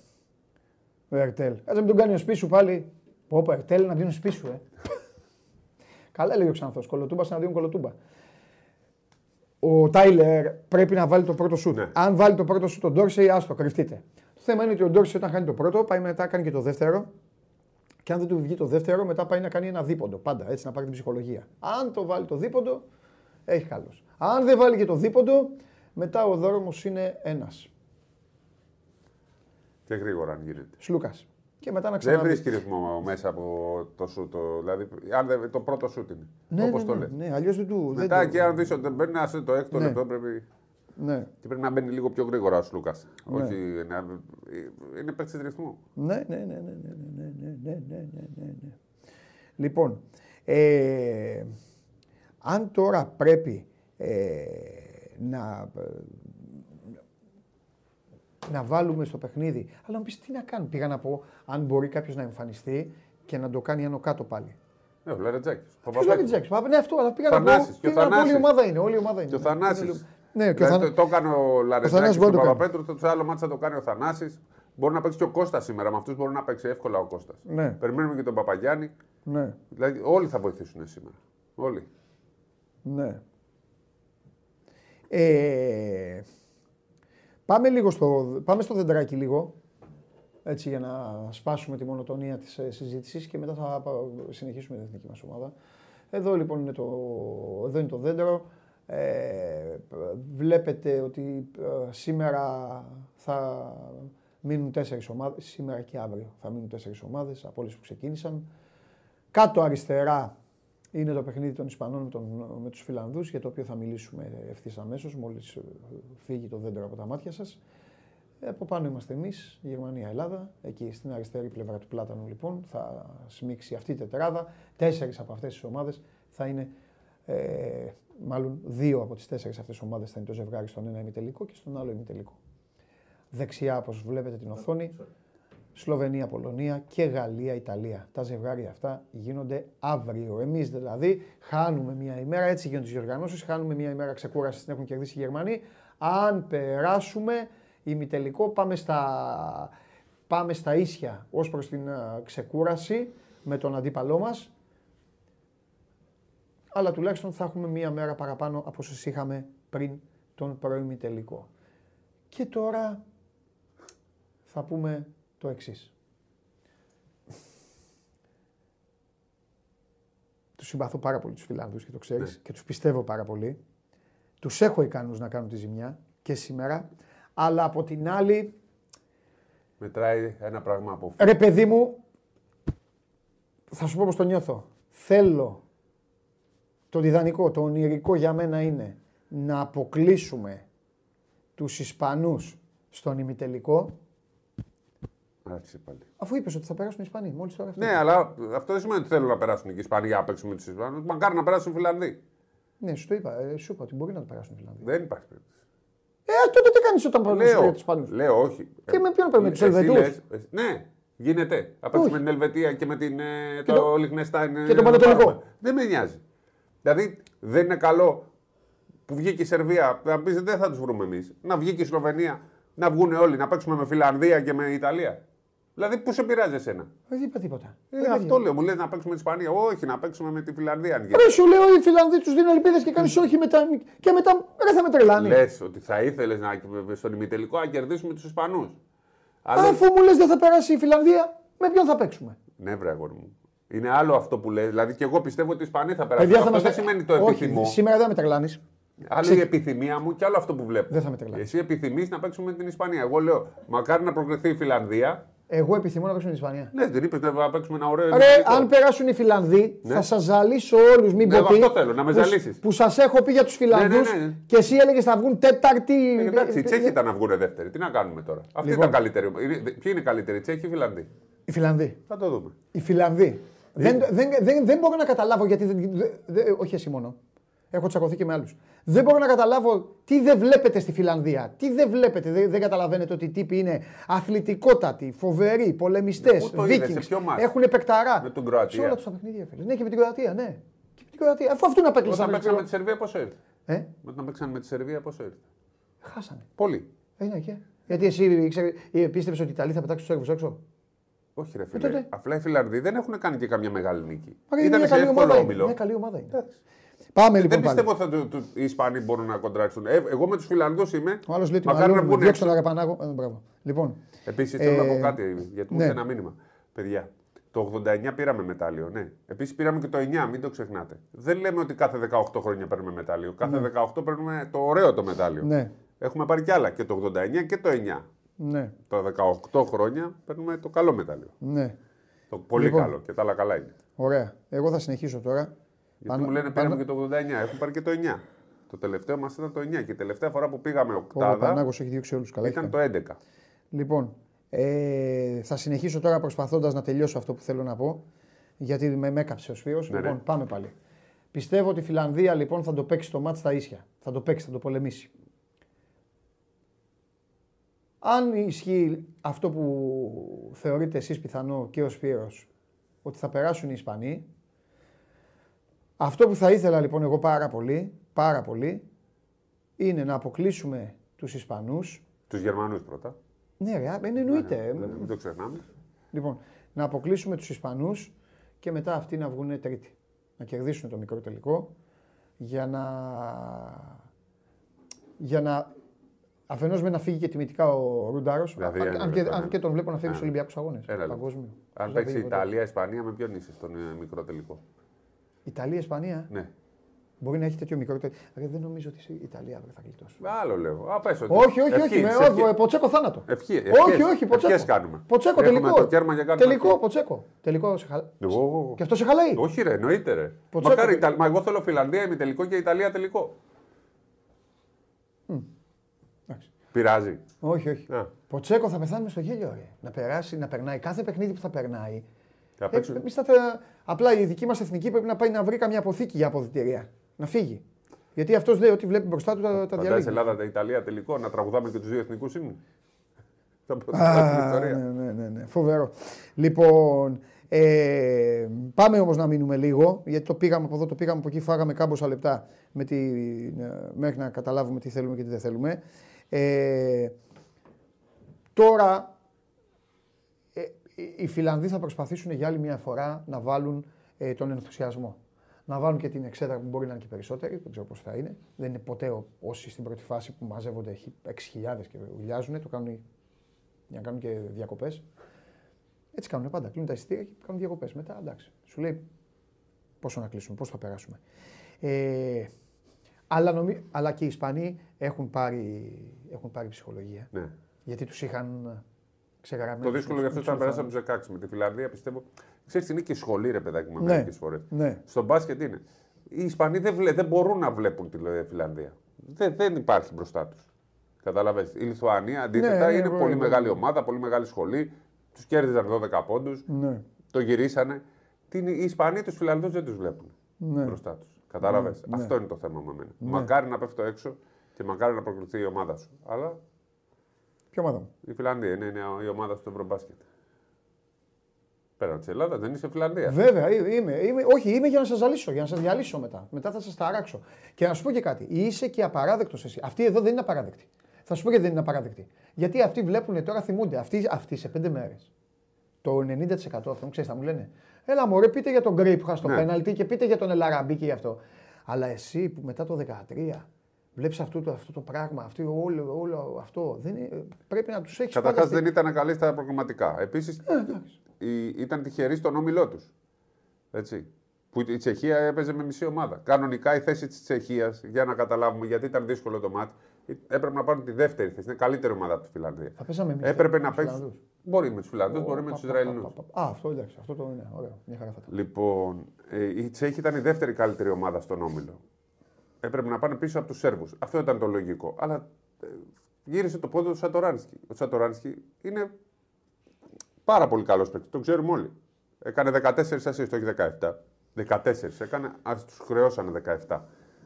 ο Ερτέλ. Κάτσε να μην τον κάνει ο σπίσου πάλι. Πω, πω, Ερτέλ να δίνει σπίσου, ε. Καλά έλεγε ο Ξανθός, κολοτούμπας να δίνουν κολοτούμπα. Ο Τάιλερ πρέπει να βάλει το πρώτο σουτ. Ναι. Αν βάλει το πρώτο σουτ τον Ντόρσεϊ, άστο, κρυφτείτε. Το θέμα είναι ότι ο Ντόρσεϊ όταν χάνει το πρώτο, πάει μετά κάνει και το δεύτερο. Και αν δεν του βγει το δεύτερο, μετά πάει να κάνει ένα δίποντο. Πάντα έτσι να πάρει την ψυχολογία. Αν το βάλει το δίποντο, έχει καλό. Αν δεν βάλει και το δίποντο, μετά ο δρόμος είναι ένας. Και γρήγορα αν γίνεται. Σλούκας. Και μετά να Δεν ξαναδεί. βρίσκεις ρυθμό μέσα από το σουτ. το- Δηλαδή, αν δεν, το πρώτο σουτ είναι. Ναι, Όπως ναι, το ναι, λες. ναι, αλλιώς δεν του. δεν Μετά του- και αν δεις ότι μπαίνει ένα το έκτο Ναι. λεπτό πρέπει. Ναι, Και πρέπει να μπαίνει λίγο πιο γρήγορα ο Λούκα. Ναι. Όχι. Να, είναι παίκτη ρυθμού. ναι, ναι, ναι, ναι, ναι, ναι, ναι, ναι, ναι, ναι, ναι, ναι. Λοιπόν, ε, αν τώρα πρέπει ε, να, ε, να βάλουμε στο παιχνίδι, αλλά μου πεις τι να κάνουν. Πήγα να πω αν μπορεί κάποιος να εμφανιστεί και να το κάνει άνω κάτω πάλι. Ναι, ο Λαρετζάκη. Ποιος λέει Τζέξ, ναι αυτό, αλλά πήγα να πω, Θανάσης, και ο πήγα να πω όλη η Θανάσης. ομάδα είναι, όλη η ομάδα είναι. Και ο Θανάσης. Ναι, και ο Δηλαδή, Θανα- το, το έκανε ο Θανάσης Λαρετζάκη μπορεί στον να το κάνει. Παπαπέτρου, το άλλο μάτσα το κάνει ο Θανάσης. Μπορεί να παίξει και ο Κώστας σήμερα. Με αυτούς μπορεί να παίξει εύκολα ο Κώστας. Ναι. Περιμένουμε και τον Παπαγιάννη. Ναι, Δηλαδή, όλοι θα βοηθήσουν σήμερα. Όλοι. ναι. Ε, πάμε λίγο στο, πάμε στο δεντράκι λίγο, έτσι για να σπάσουμε τη μονοτονία της ε, συζήτησης και μετά θα πα- συνεχίσουμε την εθνική μας ομάδα. Εδώ λοιπόν είναι το, εδώ είναι το δέντρο. Ε, βλέπετε ότι ε, σήμερα θα μείνουν τέσσερις ομάδες, σήμερα και αύριο θα μείνουν τέσσερις ομάδες από όλες που ξεκίνησαν. Κάτω αριστερά είναι το παιχνίδι των Ισπανών με, τον, με τους Φιλανδούς, για το οποίο θα μιλήσουμε ευθύς αμέσως, μόλις ε, φύγει το δέντρο από τα μάτια σας. Ε, Από πάνω είμαστε εμείς, Γερμανία-Ελλάδα, εκεί στην αριστερή πλευρά του Πλάτανου λοιπόν, θα σμίξει αυτή η τετράδα. Τέσσερις από αυτές τις ομάδες θα είναι, ε, μάλλον δύο από τις τέσσερις αυτές τις ομάδες θα είναι το ζευγάρι στον ένα ημιτελικό και στον άλλο ημιτελικό. Δεξιά, όπως βλέπετε την οθόνη, Σλοβενία, Πολωνία και Γαλλία, Ιταλία. Τα ζευγάρια αυτά γίνονται αύριο. Εμείς δηλαδή χάνουμε μία ημέρα, έτσι γίνονται οι διοργανώσεις. Χάνουμε μία ημέρα ξεκούρασης, την έχουν κερδίσει οι Γερμανοί. Αν περάσουμε ημιτελικό, πάμε στα, πάμε στα ίσια ως προς την α, ξεκούραση με τον αντίπαλό μας. Αλλά τουλάχιστον θα έχουμε μία μέρα παραπάνω από όσες είχαμε πριν τον προημιτελικό. Και τώρα θα πούμε το εξής. Τους συμπαθώ πάρα πολύ τους Φιλάνδους και το ξέρεις Ναι. και τους πιστεύω πάρα πολύ. Τους έχω ικανούς να κάνουν τη ζημιά και σήμερα. Αλλά από την άλλη, Μετράει ένα πράγμα από ρε παιδί μου, θα σου πω πως το νιώθω. Θέλω το ιδανικό, το ονειρικό για μένα είναι να αποκλείσουμε τους Ισπανούς στον ημιτελικό Άρχισε πάλι. Αφού είπες ότι θα περάσουν οι Ισπανοί, μόλις τώρα αυτό. Ναι, αλλά αυτό δεν σημαίνει ότι θέλουν να περάσουν και οι Ισπανοί για να παίξουν με τους Ισπανούς. Μακάρι να περάσουν οι Φιλανδοί. Ναι, σου το είπα. Ε, σου είπα ότι μπορεί να το περάσουν οι Φιλανδοί. Δεν υπάρχει περίπτωση. Ε, τότε τι κάνεις όταν πα Λέω, για τους Ισπανούς; λέω όχι. Και με ποιον παίρνουμε, τους Εσύ Ελβετούς; λες, ε, Ναι, γίνεται. Θα παίξουμε Όχι. με την Ελβετία και με την, ε, Και το, το- Λιχνεστάιν. ε, και τον να Πανετολικό. πάρουμε. Δεν με νοιάζει. Δηλαδή δεν είναι καλό που βγήκε η Σερβία. Να πεις δεν θα τους βρούμε εμείς. Να βγει και η Σλοβενία Να βγουν όλοι να παίξουμε με Φιλανδία και με Ιταλία. Δηλαδή, πού σε πειράζει εσένα; Δεν είπα τίποτα. Ε, αυτό λέω. Μου λες να παίξουμε με την Ισπανία. Όχι, να παίξουμε με τη Φιλανδία. Αν Ρε σου λέω οι Φιλανδοί τους δίνουν ελπίδες και κάνεις όχι μετά. Και μετά δεν θα με τρελάνει. Λες ότι θα ήθελες να, στον ημιτελικό να κερδίσουμε τους Ισπανούς. Αλλά... Αφού μου λες δεν θα περάσει η Φιλανδία, με ποιον θα παίξουμε; Ναι, βρε αγόρι μου. Είναι άλλο αυτό που λέει. Δηλαδή και εγώ πιστεύω ότι η Ισπανία θα περάσει. Αυτό δεν σημαίνει το επιθυμώ. Όχι, σήμερα δεν με τρελάνεις. Άλλο Ξε... η επιθυμία μου και άλλο αυτό που βλέπω. Δεν θα με τρελάνεις. Εσύ επιθυμείς να παίξουμε με την Ισπανία. Εγώ λέω μακάρι να προκριθεί η Φιλανδία εγώ επιθυμώ να παίξουμε την Ισπανία. Ναι, δεν είπες να παίξουμε ένα ωραίο. Ρε, αν περάσουν οι Φιλανδοί, ναι. θα σας ζαλίσω όλους. Μην ναι, αυτό θέλω, να με ζαλίσεις. Που σας έχω πει για τους Φιλανδού ναι, ναι, ναι, και εσύ έλεγες θα βγουν τέταρτη. Ε, εντάξει, οι Τσέχοι ήταν να βγουν δεύτερη. Τι να κάνουμε τώρα; Αυτή λοιπόν. ήταν καλύτερη. Ποιοι είναι καλύτεροι, οι Τσέχοι ή οι Φιλανδοί; Οι Φιλανδοί. Θα το δούμε. Οι Φιλανδοί. Δεν, δεν, δεν, δεν μπορώ να καταλάβω γιατί. Δεν, όχι εσύ μόνο. Έχω τσακωθεί και με άλλους. Δεν μπορώ να καταλάβω τι δεν βλέπετε στη Φιλανδία. Τι δεν βλέπετε. Δεν, δεν καταλαβαίνετε ότι οι τύποι είναι αθλητικότατοι, φοβεροί, πολεμιστές, βίκινγκ. Έχουν επεκταρά. Με τον Κροατία. Σε όλα τους τα παιχνίδια. Φίλε. Ναι, και με την Κροατία, ναι. Και με την Κροατία. Αφού αυτού να παίξουν. Όταν παίξαμε με τη Σερβία, πώς ήρθε; Ε; Όταν παίξαμε με τη Σερβία, πώς ήρθε; Χάσανε. Πολύ. Ε, ναι, και. Γιατί εσύ πίστευε ότι η Ιταλία θα πετάξει τους Σέρβους έξω; Όχι, ρε φίλε. Ε, Απλά οι Φιλανδοί δεν έχουν κάνει και καμιά μεγάλη νίκη. Ήταν σε εύκολο όμιλο. Μια καλή ομάδα είναι. Πάμε λοιπόν. Δεν πιστεύω ότι οι Ισπανοί μπορούν να κοντράξουν. Ε, εγώ με τους Φιλανδού είμαι. Ο άλλος λέει ότι μακάρι να βγουν έξω. Τον ε, λοιπόν. Επίσης θέλω να πω κάτι, γιατί μου ναι. ένα μήνυμα. Παιδιά, το 89 πήραμε μετάλλιο, ναι. Επίσης πήραμε και το 9, μην το ξεχνάτε. Δεν λέμε ότι κάθε 18 χρόνια παίρνουμε μετάλλιο. Κάθε ναι. 18 παίρνουμε το ωραίο το μετάλλιο. Ναι. Έχουμε πάρει κι άλλα και το 89 και το 9. Ναι. Τα 18 χρόνια παίρνουμε το καλό μετάλλιο. Ναι. Το πολύ λοιπόν. καλό και τα άλλα καλά είναι. Ωραία. Εγώ θα συνεχίσω τώρα. Γιατί πάνω, μου λένε πάνω... πήραμε και το 89, έχουν πάρει και το 9. Το τελευταίο μας ήταν το 9 και η τελευταία φορά που πήγαμε οκτάδα. Ο Πανάγος έχει διώξει όλους καλά. Ήταν το 11. Λοιπόν, ε, θα συνεχίσω τώρα προσπαθώντας να τελειώσω αυτό που θέλω να πω. Γιατί με έκαψε ο Σπύρος. Ναι, λοιπόν, ναι. πάμε πάλι. Πιστεύω ότι η Φιλανδία λοιπόν θα το παίξει το μάτς στα ίσια. Θα το παίξει, θα το πολεμήσει. Αν ισχύει αυτό που θεωρείτε εσείς πιθανό και ο Σπύρος, ότι θα περάσουν οι Ισπανοί, αυτό που θα ήθελα λοιπόν εγώ πάρα πολύ, πάρα πολύ, είναι να αποκλείσουμε τους Ισπανούς. Τους Γερμανούς πρώτα. Ναι, ρε, εννοείται. Ναι, ναι, μην το ξεχνάμε. Λοιπόν, να αποκλείσουμε τους Ισπανούς και μετά αυτοί να βγουν τρίτη. Να κερδίσουν το μικρό τελικό για να... Για να Αφενός με να φύγει και τιμητικά ο Ρουντάρος. Δηλαδή, αν, και, αν και τον βλέπω να φύγει στους Ολυμπιακούς Αγώνες. Αν παίξει Ιταλία, Ισπανία, με ποιον είσαι στον ε, μικρό τελικό; Ιταλία-Ισπανία. Ναι. Μπορεί να έχει τέτοιο μικρό. Δεν νομίζω ότι η Ιταλία θα γλιτώσει. Άλλο λέω. Α, πες ότι... Όχι, όχι, όχι. Με, όχι ποτσέκο θάνατο. Ευχή, ευχές, όχι, όχι. Ποτσέκο. Ευχές κάνουμε. Ποτσέκο τελικό. Το κέρμα για τελικό, ποτσέκο. Τελικό σε χαλάει. Εγώ... Και αυτό σε χαλάει. Όχι, ρε, εννοείται. Ρε. Ποτσέκο. Μακάρι, Ιταλ... Μα εγώ θέλω Φιλανδία ημιτελικό και Ιταλία τελικό. Mm. Πειράζει. Όχι, όχι. Yeah. Ποτσέκο θα πεθάνουμε στο γέλιο. Ρε. Να περάσει, να περνάει. Κάθε παιχνίδι που θα περνάει ε, εμείς θα, απλά η δική μας εθνική πρέπει να πάει να βρει καμιά αποθήκη για αποδητηρία. Να φύγει. Γιατί αυτός λέει ότι βλέπει μπροστά του τα, τα διαλύματα. Ελλάδα, τα Ιταλία τελικό, να τραγουδάμε και τους δύο εθνικούς ήμουν. Α, ναι, ναι, ναι, ναι, φοβερό. Λοιπόν, ε, πάμε όμως να μείνουμε λίγο, γιατί το πήγαμε από εδώ, το πήγαμε από εκεί, φάγαμε κάμποσα λεπτά με τη, μέχρι να καταλάβουμε τι θέλουμε και τι δεν θέλουμε. Ε, τώρα οι Φιλανδοί θα προσπαθήσουν για άλλη μια φορά να βάλουν ε, τον ενθουσιασμό. Να βάλουν και την εξέδρα που μπορεί να είναι και περισσότεροι, δεν ξέρω πώς θα είναι. Δεν είναι ποτέ όσοι στην πρώτη φάση που μαζεύονται 6.000 και ουλιάζουν, το κάνουν για να κάνουν και διακοπές. Έτσι κάνουν πάντα. Κλείνουν τα εισιτήρια και κάνουν διακοπές. Μετά εντάξει. Σου λέει πόσο να κλείσουμε, πώς θα περάσουμε. Ε, αλλά, νομί... αλλά και οι Ισπανοί έχουν πάρει, έχουν πάρει ψυχολογία. Ναι. Γιατί τους είχαν το δύσκολο για αυτό ήταν να περάσει από τους 16 με τη Φιλανδία. Πιστεύω. Ξέρεις, είναι και η σχολή, ρε παιδάκι μου, ναι. μερικές φορές. Ναι. Στο μπάσκετ είναι. Οι Ισπανοί δεν, βλέ, δεν μπορούν να βλέπουν τη Φιλανδία. Δεν, δεν υπάρχει μπροστά τους. Καταλαβαίνετε. Η Λιθουανία αντίθετα ναι, ναι, είναι ναι, πολύ μεγάλη ομάδα, πολύ μεγάλη σχολή. Τους κέρδιζαν 12 πόντους. Ναι. Το γυρίσανε. οι Ισπανοί τους Φιλανδούς δεν τους βλέπουν ναι. μπροστά τους. Κατάλαβες; Αυτό είναι το θέμα με μένα. Μακάρι να πέφτω έξω και μακάρι να προκριθεί η ομάδα σου. Αλλά Ποια ομάδα μου; Η Φιλανδία είναι, είναι η ομάδα στο Ευρωμπάσκετ. Πέρα της Ελλάδας, δεν είσαι Φιλανδία. Βέβαια, είμαι, είμαι. Όχι, είμαι για να σας ζαλίσω, για να σας διαλύσω μετά. Μετά θα σας ταράξω. Και να σου πω και κάτι. Είσαι και απαράδεκτος εσύ. Αυτή εδώ δεν είναι απαράδεκτη. Θα σου πω γιατί δεν είναι απαράδεκτη. Γιατί αυτοί βλέπουν τώρα, θυμούνται, αυτοί, αυτοί σε πέντε μέρες. Το 90% αυτών, ξέρεις, θα μου λένε. Έλα μωρέ, πείτε για τον Γκρέι που είχα στο Ναι. πέναλτι και πείτε για τον Ελαραμπή και γι' αυτό. Αλλά εσύ που μετά το 13 βλέπεις αυτό το, αυτό το πράγμα, αυτό, όλο, όλο αυτό. Δεν είναι, πρέπει να τους έχεις Καταρχάς δεν ήταν καλή στα προγραμματικά. Επίσης Ε, ήταν τυχεροί στον όμιλό τους. Έτσι. Που η Τσεχία έπαιζε με μισή ομάδα. Κανονικά η θέση της Τσεχίας, για να καταλάβουμε γιατί ήταν δύσκολο το μάτι, έπρεπε να πάρουν τη δεύτερη θέση. Είναι καλύτερη ομάδα από τη Φιλανδία. Θα παίζαμε εμείς Έπρεπε με να τους παίξει. Φιλανδούς. Μπορεί με τους Φιλανδούς, μπορεί με Πα, του πα, Ισραηλινούς. πα, πα, πα. Α, αυτό εντάξει, αυτό το είναι. Ωραίο. Μια χαρά θα ήταν. Λοιπόν, ε, η Τσέχη ήταν η δεύτερη καλύτερη ομάδα στον όμιλο. Έπρεπε να πάνε πίσω από τους Σέρβους. Αυτό ήταν το λογικό. Αλλά ε, γύρισε το πόδι του Σατοράνσκι. Ο Σατοράνσκι είναι πάρα πολύ καλός παίκτης. Το ξέρουμε όλοι. Έκανε 14 assist, όχι 17. 14 έκανε, ας τους χρεώσανε 17.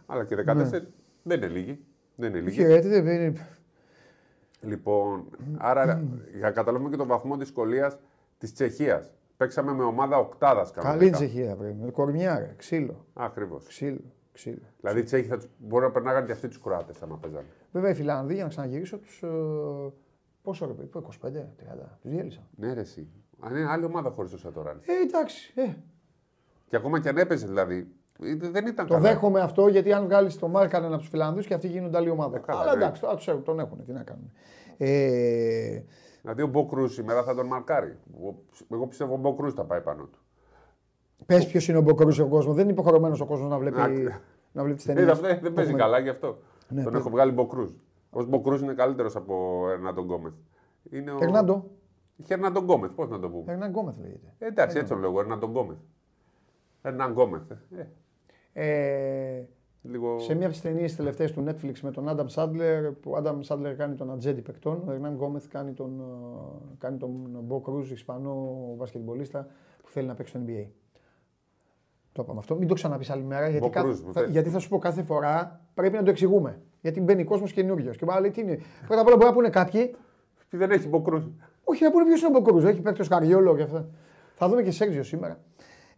Αλλά και 14 δεν είναι λίγοι. Δεν είναι λίγοι. Είχε, δεν είναι. Λοιπόν, άρα για να καταλάβουμε και τον βαθμό δυσκολίας της Τσεχίας. Παίξαμε με ομάδα οκτάδας Καλή Τσεχία πρέπει. Με κορμιά, ρε. ξύλο. Ακριβώς. Ξύλο. ξύλο. Δηλαδή οι Τσέχοι θα τους, μπορεί να περνάγανε και αυτοί τους Κροάτες άμα παίζανε. Βέβαια οι Φιλανδοί, για να ξαναγυρίσω, τους. πόσο ρε παιδί, 25, 30. Τους διέλυσα. Ναι, ρε, εσύ. Αν είναι άλλη ομάδα χωρίς το Σατοράνι. Ε, εντάξει. Ε, Και ακόμα και αν έπαιζε δηλαδή. Ε, Δεν ήταν το καλά. δέχομαι αυτό γιατί αν βγάλεις το Μάρκανεν από τους Φιλανδούς και αυτοί γίνονται άλλη ομάδα. Ε, καλά, Αλλά ναι. εντάξει, τώρα τους τον έχουν. Τι να κάνουν. Ε, Δηλαδή ο Μποκρού σήμερα θα τον μαρκάρει. Ο- Εγώ πιστεύω ο Μποκρού θα πάει πάνω του. Πες ποιος είναι ο Μποκρού στον κόσμο. Δεν είναι υποχρεωμένος ο κόσμος να βλέπει, Να- να βλέπει τις Ε, ταινίες. δεν δεν παίζει καλά γι' αυτό. Ναι, τον παίζει. έχω βγάλει Μποκρού. Ο Μποκρού είναι καλύτερος από Ερνάντον Γκόμεθ. Είναι ο... Ερνάντο; Ερνάντον Γκόμεθ, πώς να το πούμε. Ερνάν Γκόμεθ λέγεται. Ε, εντάξει, έτσι τον λέω. Ερνάντον Γκόμεθ. Ερνάν Γκόμεθ. Ε, Ε, λίγο... σε μια από τις ταινίες τελευταίες του Netflix με τον Άνταμ Σάντλερ, που ο Άνταμ Σάντλερ κάνει τον ατζέντη παικτών, ο Ερνάν Γκόμεθ κάνει τον, ε, κάνει τον Μπο Κρουζ, Ισπανό βασκετμπολίστα που θέλει να παίξει στο NBA. Το είπαμε αυτό. Μην το ξαναπείς άλλη μέρα. Γιατί, Μπο κα- Κρούζ, μου θα, θες. γιατί θα σου πω κάθε φορά πρέπει να το εξηγούμε. Γιατί μπαίνει κόσμος καινούριος. Και πάλι τι είναι. Πρώτα απ' όλα μπορεί να πούνε κάποιοι, Τι δεν έχει Μποκρού. όχι να πούνε ποιος είναι ο Μποκρούζ. Έχει παίξει ο Σκαριόλο και αυτά. Θα δούμε και Σέξιο σήμερα.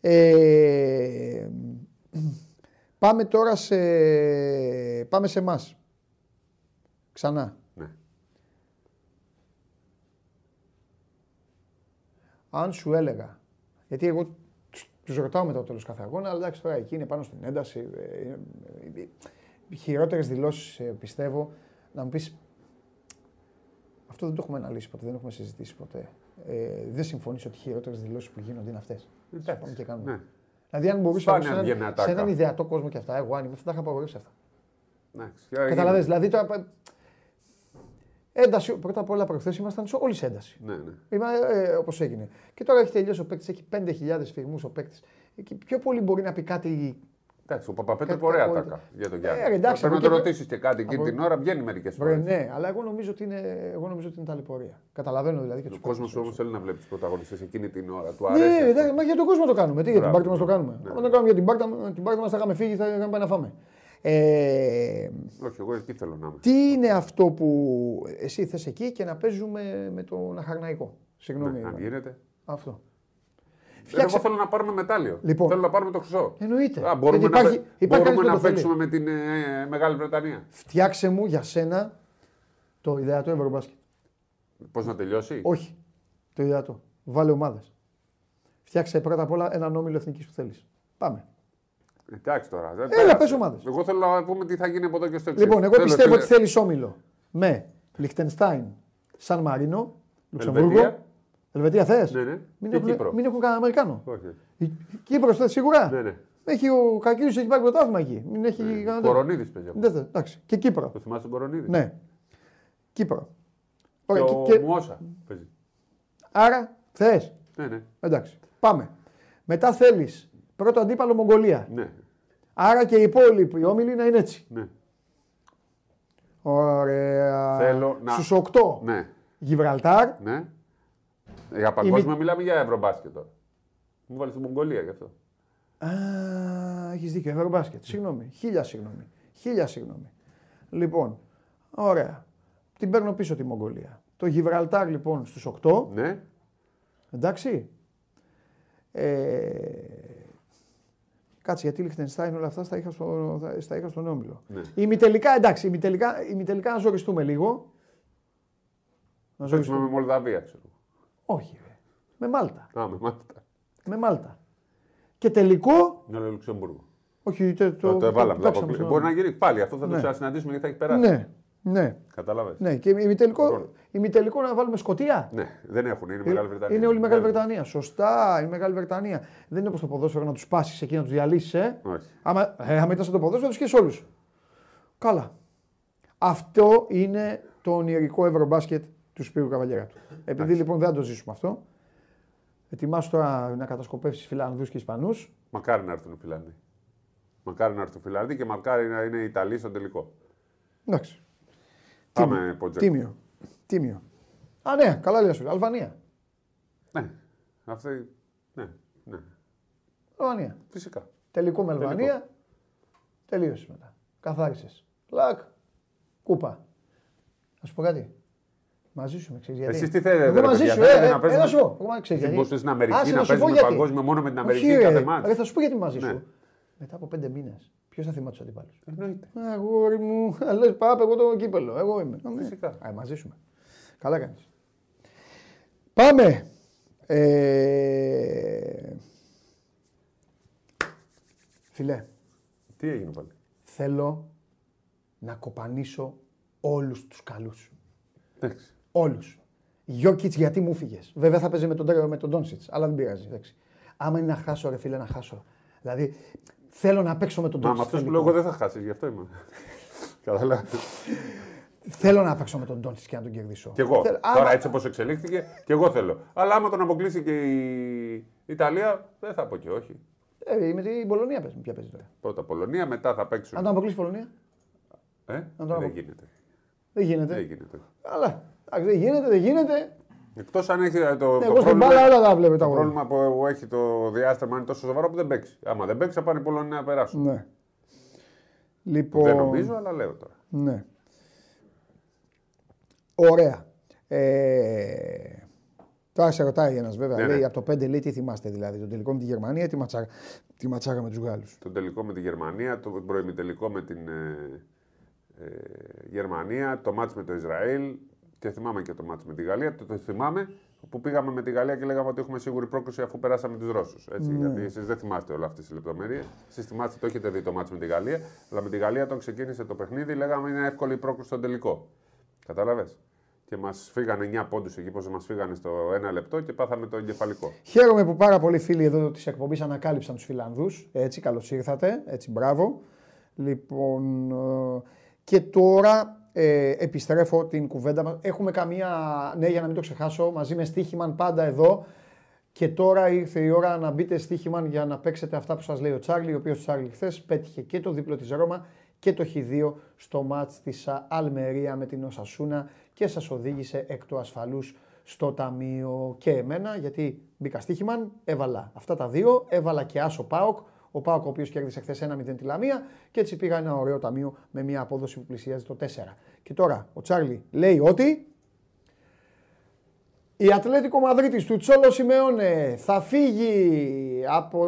Ε, πάμε τώρα σε. Πάμε σε εμάς. Ξανά. Ναι. Αν σου έλεγα. Γιατί εγώ τους ρωτάω μετά το τέλος κάθε αγώνα, αλλά εντάξει τώρα εκεί είναι πάνω στην ένταση. ε, ε, ε, Χειρότερες δηλώσεις πιστεύω να μου πεις. Αυτό δεν το έχουμε αναλύσει ποτέ, δεν έχουμε συζητήσει ποτέ. Ε, δεν συμφωνείς ότι οι χειρότερες δηλώσεις που γίνονται είναι αυτές. Πάμε και κάνουμε. Ναι. Δηλαδή, αν μπορούσα Σπάνια σε έναν, βγαίνει ατάκα. σε έναν ιδεατό κόσμο και αυτά, εγώ αν ήμουν, θα τα είχα απαγορεύσει αυτά. Εντάξει. Καταλαβες, δηλαδή τώρα. Ένταση, πρώτα απ' όλα προχθές ήμασταν σε όλης σε ένταση. Ναι, ναι. Είμαι, ε, Όπως έγινε. Και τώρα έχει τελειώσει ο παίκτης, έχει 5.000 φυγμούς ο παίκτης. Πιο πολύ μπορεί να πει κάτι. Εντάξει, ο Παπαπέτρου Κάτι ωραία κακό ατάκα ήταν. για τον Ε, Γιάννη. ρε, εντάξει, Πρέπει να από το εκεί και- ρωτήσεις και κάτι εκείνη από- την ώρα, βγαίνει μερικές Βρε, φορές. ναι, αλλά εγώ νομίζω ότι είναι, εγώ νομίζω ότι είναι ταλαιπωρία. Καταλαβαίνω δηλαδή και Ο τους κόσμος όμως θέλει να βλέπει τους πρωταγωνιστές εκείνη την ώρα. Του αρέσει. Ναι, αυτό. εντάξει, μα για τον κόσμο το κάνουμε. Τι για την Μπράβο, πάρτι μα το ναι. κάνουμε. Ναι. Αν το κάνουμε για την πάρτι, την πάρτι μας θα είχαμε φύγει, θα είχαμε πάει να φάμε. Ε, Όχι, εγώ εκεί θέλω να είμαι. τι είναι αυτό που εσύ θες εκεί και να παίζουμε με τον Αχαρναϊκό. Συγγνώμη. Ναι, αν γίνεται. Αυτό. Φτιάξε... Εγώ θέλω να πάρουμε μετάλλιο. Λοιπόν. Θέλω να πάρουμε το χρυσό. Εννοείται. Α, μπορούμε Γιατί να, υπάρχει- παί- υπάρχει μπορούμε κανείς που να το θέλει. παίξουμε με την ε, Μεγάλη Βρετανία. Φτιάξε μου για σένα το ιδεατό Ευρωμπάσκετ. Πώς να τελειώσει; Όχι. Το ιδεατό. Βάλε ομάδες. Φτιάξε πρώτα απ' όλα έναν όμιλο εθνικής που θέλεις. Πάμε. Εντάξει τώρα. δεν Έλα, πέρασε. πες ομάδες. Εγώ θέλω να πούμε τι θα γίνει από εδώ και στο εξής. Λοιπόν, εγώ πιστεύω ότι θέλεις όμιλο με Λιχτενστάιν, Σαν Μαρίνο, Λουξεμβούργο. Ελβετία. Ελβετία θες; Ναι, ναι. Μην, Και έχουν, Κύπρο. μην έχουν κανένα Αμερικάνο. Όχι. Η Κύπρος θες σίγουρα; Ναι, ναι. Έχει ο Κακίους έχει πάρει πρωτάθλημα εκεί. Μην έχει κανένα. τέτοιο. Κορονίδης παίζει. αυτό. Δεν θες. Εντάξει. Και Κύπρο. Το θυμάσαι τον Κορονίδη; Ναι. Κύπρο. Και Ωραία. ο Και, και... Μουόσα παίζει. Άρα θες. Ναι, ναι. Εντάξει. Πάμε. Μετά θέλεις πρώτο αντίπαλο Μογγολία. ναι. Άρα και οι υπόλοιποι όμιλοι να είναι έτσι. ναι. Ωραία. Θέλω να- Στους 8 ναι. Γιβραλτάρ. ναι. Για παγκόσμια μιλάμε για ευρωμπάσκετ τώρα. Μου βάλεις την Μογγολία γι' αυτό. Α, έχεις δίκιο. Ευρωμπάσκετ. Συγγνώμη. Χίλια συγγνώμη. Χίλια συγγνώμη. Λοιπόν, ωραία. Την παίρνω πίσω τη Μογγολία. Το Γιβραλτάρ λοιπόν στους 8. Ναι. Εντάξει. Ε, κάτσε γιατί Λιχτενστάιν όλα αυτά στα είχα, στο, θα- στα είχα στον Όμιλο. Ναι. Ημιτελικά, εντάξει, ημιτελικά, ημιτελικά να ζοριστούμε λίγο. Να Παίξουμε ζοριστούμε. με Μολδαβία, ξέρω. Όχι, ρε. Με Μάλτα. Α, με Μάλτα. Με Μάλτα. Και τελικό. Με το Λουξεμβούργο. Όχι, το, Το, το εβάλαμε. το παίξαμε αποκλει- στο- Μπορεί να γίνει πάλι. Αυτό θα το Ναι. ξανασυναντήσουμε γιατί θα έχει περάσει. Ναι, ναι. Κατάλαβες. Ναι, και ημιτελικό, Λοιπόν. ημιτελικό να βάλουμε Σκοτία. Ναι, δεν έχουν. Είναι Μεγάλη Βρετανία. Είναι όλη η Μεγάλη Ναι. Βρετανία. Σωστά, η Μεγάλη Βρετανία. Δεν είναι όπως το ποδόσφαιρο να τους πάσεις εκεί να τους διαλύσεις. Ε. Όχι. Άμα, ε, άμα ήταν στο ποδόσφαιρο, τους και όλους. Καλά. Αυτό είναι το ονειρικό ευρωμπάσκετ του Σπύρου Καβαλιέρα του. Επειδή λοιπόν δεν θα το ζήσουμε αυτό, ετοιμάσου τώρα να κατασκοπεύσεις Φιλανδούς και Ισπανούς. Μακάρι να έρθουν οι Φιλανδοί. Μακάρι να έρθουν οι Φιλανδοί και μακάρι να είναι οι Ιταλοί στο τελικό. Εντάξει. Πάμε, Ποντζέκο. Τίμιο. Τίμιο. Α, ναι, καλά λέει σου. Αλβανία. Ναι. Αυτή. Ναι, ναι. Αλβανία. Φυσικά. Τελικό με Τελικό. Αλβανία. Τελείωσες μετά. Καθάρισες. Λακ. Κούπα. Να σου πω κάτι. Μαζί σου με ξέρεις γιατί. Εσείς τι θέλετε, Εγώ ρε μαζί παιδιά, σου, θέλετε ε, να ε, παίζουμε- έλα σου πω. Εγώ ξέρεις Δεν γιατί. μπορούσατε στην Αμερική Άσε να σου πω παίζουμε γιατί. παγκόσμιο μόνο με την Αμερική Όχι, κάθε ρε. μάτς. Ρε, θα σου πω γιατί μαζί Ναι. σου. Μετά από πέντε μήνες, ποιος θα θυμάται τους αντιπάλους; Εννοείται. Αγόρι μου, λες πάπε, εγώ το κύπελο. Εγώ είμαι. Ναι. Φυσικά. Α, μαζί σου. είμαι. Καλά κάνεις. Πάμε. Ε... Φιλέ, Τι έγινε πάλι; θέλω να κοπανίσω όλους τους καλούς. Εντάξει. Όλους. Γιώκητς γιατί μου φύγες; Βέβαια θα παίζει με τον, Τέ- με τον Ντόνσιτς, αλλά δεν πειράζει. Εντάξει. Άμα είναι να χάσω, ρε φίλε, να χάσω. Δηλαδή θέλω να παίξω με τον Μα με Ντόνσιτς. αυτό που τελικό. λέω εγώ δεν θα χάσεις, γι' αυτό είμαι. Κατάλαβε. Θέλω να παίξω με τον Ντόνσιτς και να τον κερδίσω. Κι εγώ. Θέλω- Τώρα άμα- έτσι όπως εξελίχθηκε, και εγώ θέλω. Αλλά άμα τον αποκλείσει και η Ιταλία, δεν θα πω και όχι. Ε, με την Πολωνία παίζει. Ποια παίζεις τώρα. Πρώτα Πολωνία, μετά θα Αν παίξουν. τον αποκλείσει η Πολωνία, Ε, τον δεν απο- γίνεται. Δεν γίνεται. Δεν γίνεται. Αλλά εντάξει, δεν γίνεται, δεν γίνεται. Εκτός αν έχει το, το, Ναι, εγώ στην πρόβλημα, μπάλα όλα τα βλέπω τα το αγόρια. πρόβλημα που έχει το διάστημα είναι τόσο σοβαρό που δεν παίξει. Άμα δεν παίξει, θα πάνε οι Πολωνοί να περάσουν. Ναι. Λοιπόν, Δεν νομίζω, αλλά λέω τώρα. Ναι. Ωραία. Ε, τώρα σε ρωτάει ένας βέβαια. Ναι, λέει ναι. από το 5 λέει τι θυμάστε δηλαδή. Το τελικό με τη Γερμανία ή τη ματσάρα, τη ματσάρα με τους Γάλλους. Το τελικό με τη Γερμανία, το προημιτελικό με την ε, ε, Γερμανία, το μάτς με το Ισραήλ και θυμάμαι και το μάτς με τη Γαλλία. Το, το θυμάμαι που πήγαμε με τη Γαλλία και λέγαμε ότι έχουμε σίγουρη πρόκληση αφού περάσαμε τους Ρώσους. Έτσι, Ναι. Γιατί εσείς δεν θυμάστε όλα αυτές τις λεπτομέρειες. Εσείς θυμάστε, το έχετε δει το μάτς με τη Γαλλία. Αλλά με τη Γαλλία όταν ξεκίνησε το παιχνίδι, λέγαμε είναι εύκολη η πρόκληση στον τελικό. Κατάλαβες; Και μας φύγανε 9 πόντους εκεί, πώς μας φύγανε στο ένα λεπτό και πάθαμε το εγκεφαλικό. Χαίρομαι που πάρα πολλοί φίλοι εδώ της εκπομπής ανακάλυψαν τους Φιλανδούς. Έτσι, καλώς ήρθατε. Έτσι, μπράβο. Λοιπόν, ε, και τώρα ε, επιστρέφω την κουβέντα μας. Έχουμε καμία, ναι για να μην το ξεχάσω, μαζί με Στίχημαν πάντα εδώ. Και τώρα ήρθε η ώρα να μπείτε Στίχημαν για να παίξετε αυτά που σας λέει ο Τσάρλι, ο οποίος Τσάρλι χθες πέτυχε και το δίπλο της Ρώμα και το Χ2 στο μάτς της α, Αλμερία με την Οσασούνα και σας οδήγησε εκ του ασφαλούς στο ταμείο και εμένα γιατί μπήκα στοίχημαν, έβαλα αυτά τα δύο, έβαλα και άσο Πάοκ, ο Πάοκ ο οποίος κέρδισε χθες 1-0 τη Λαμία και έτσι πήγα ένα ωραίο ταμείο με μια απόδοση που πλησιάζει το 4. Και τώρα ο Τσάρλι λέει ότι η Ατλέτικο Μαδρίτης του Τσόλο Σιμεώνε θα φύγει από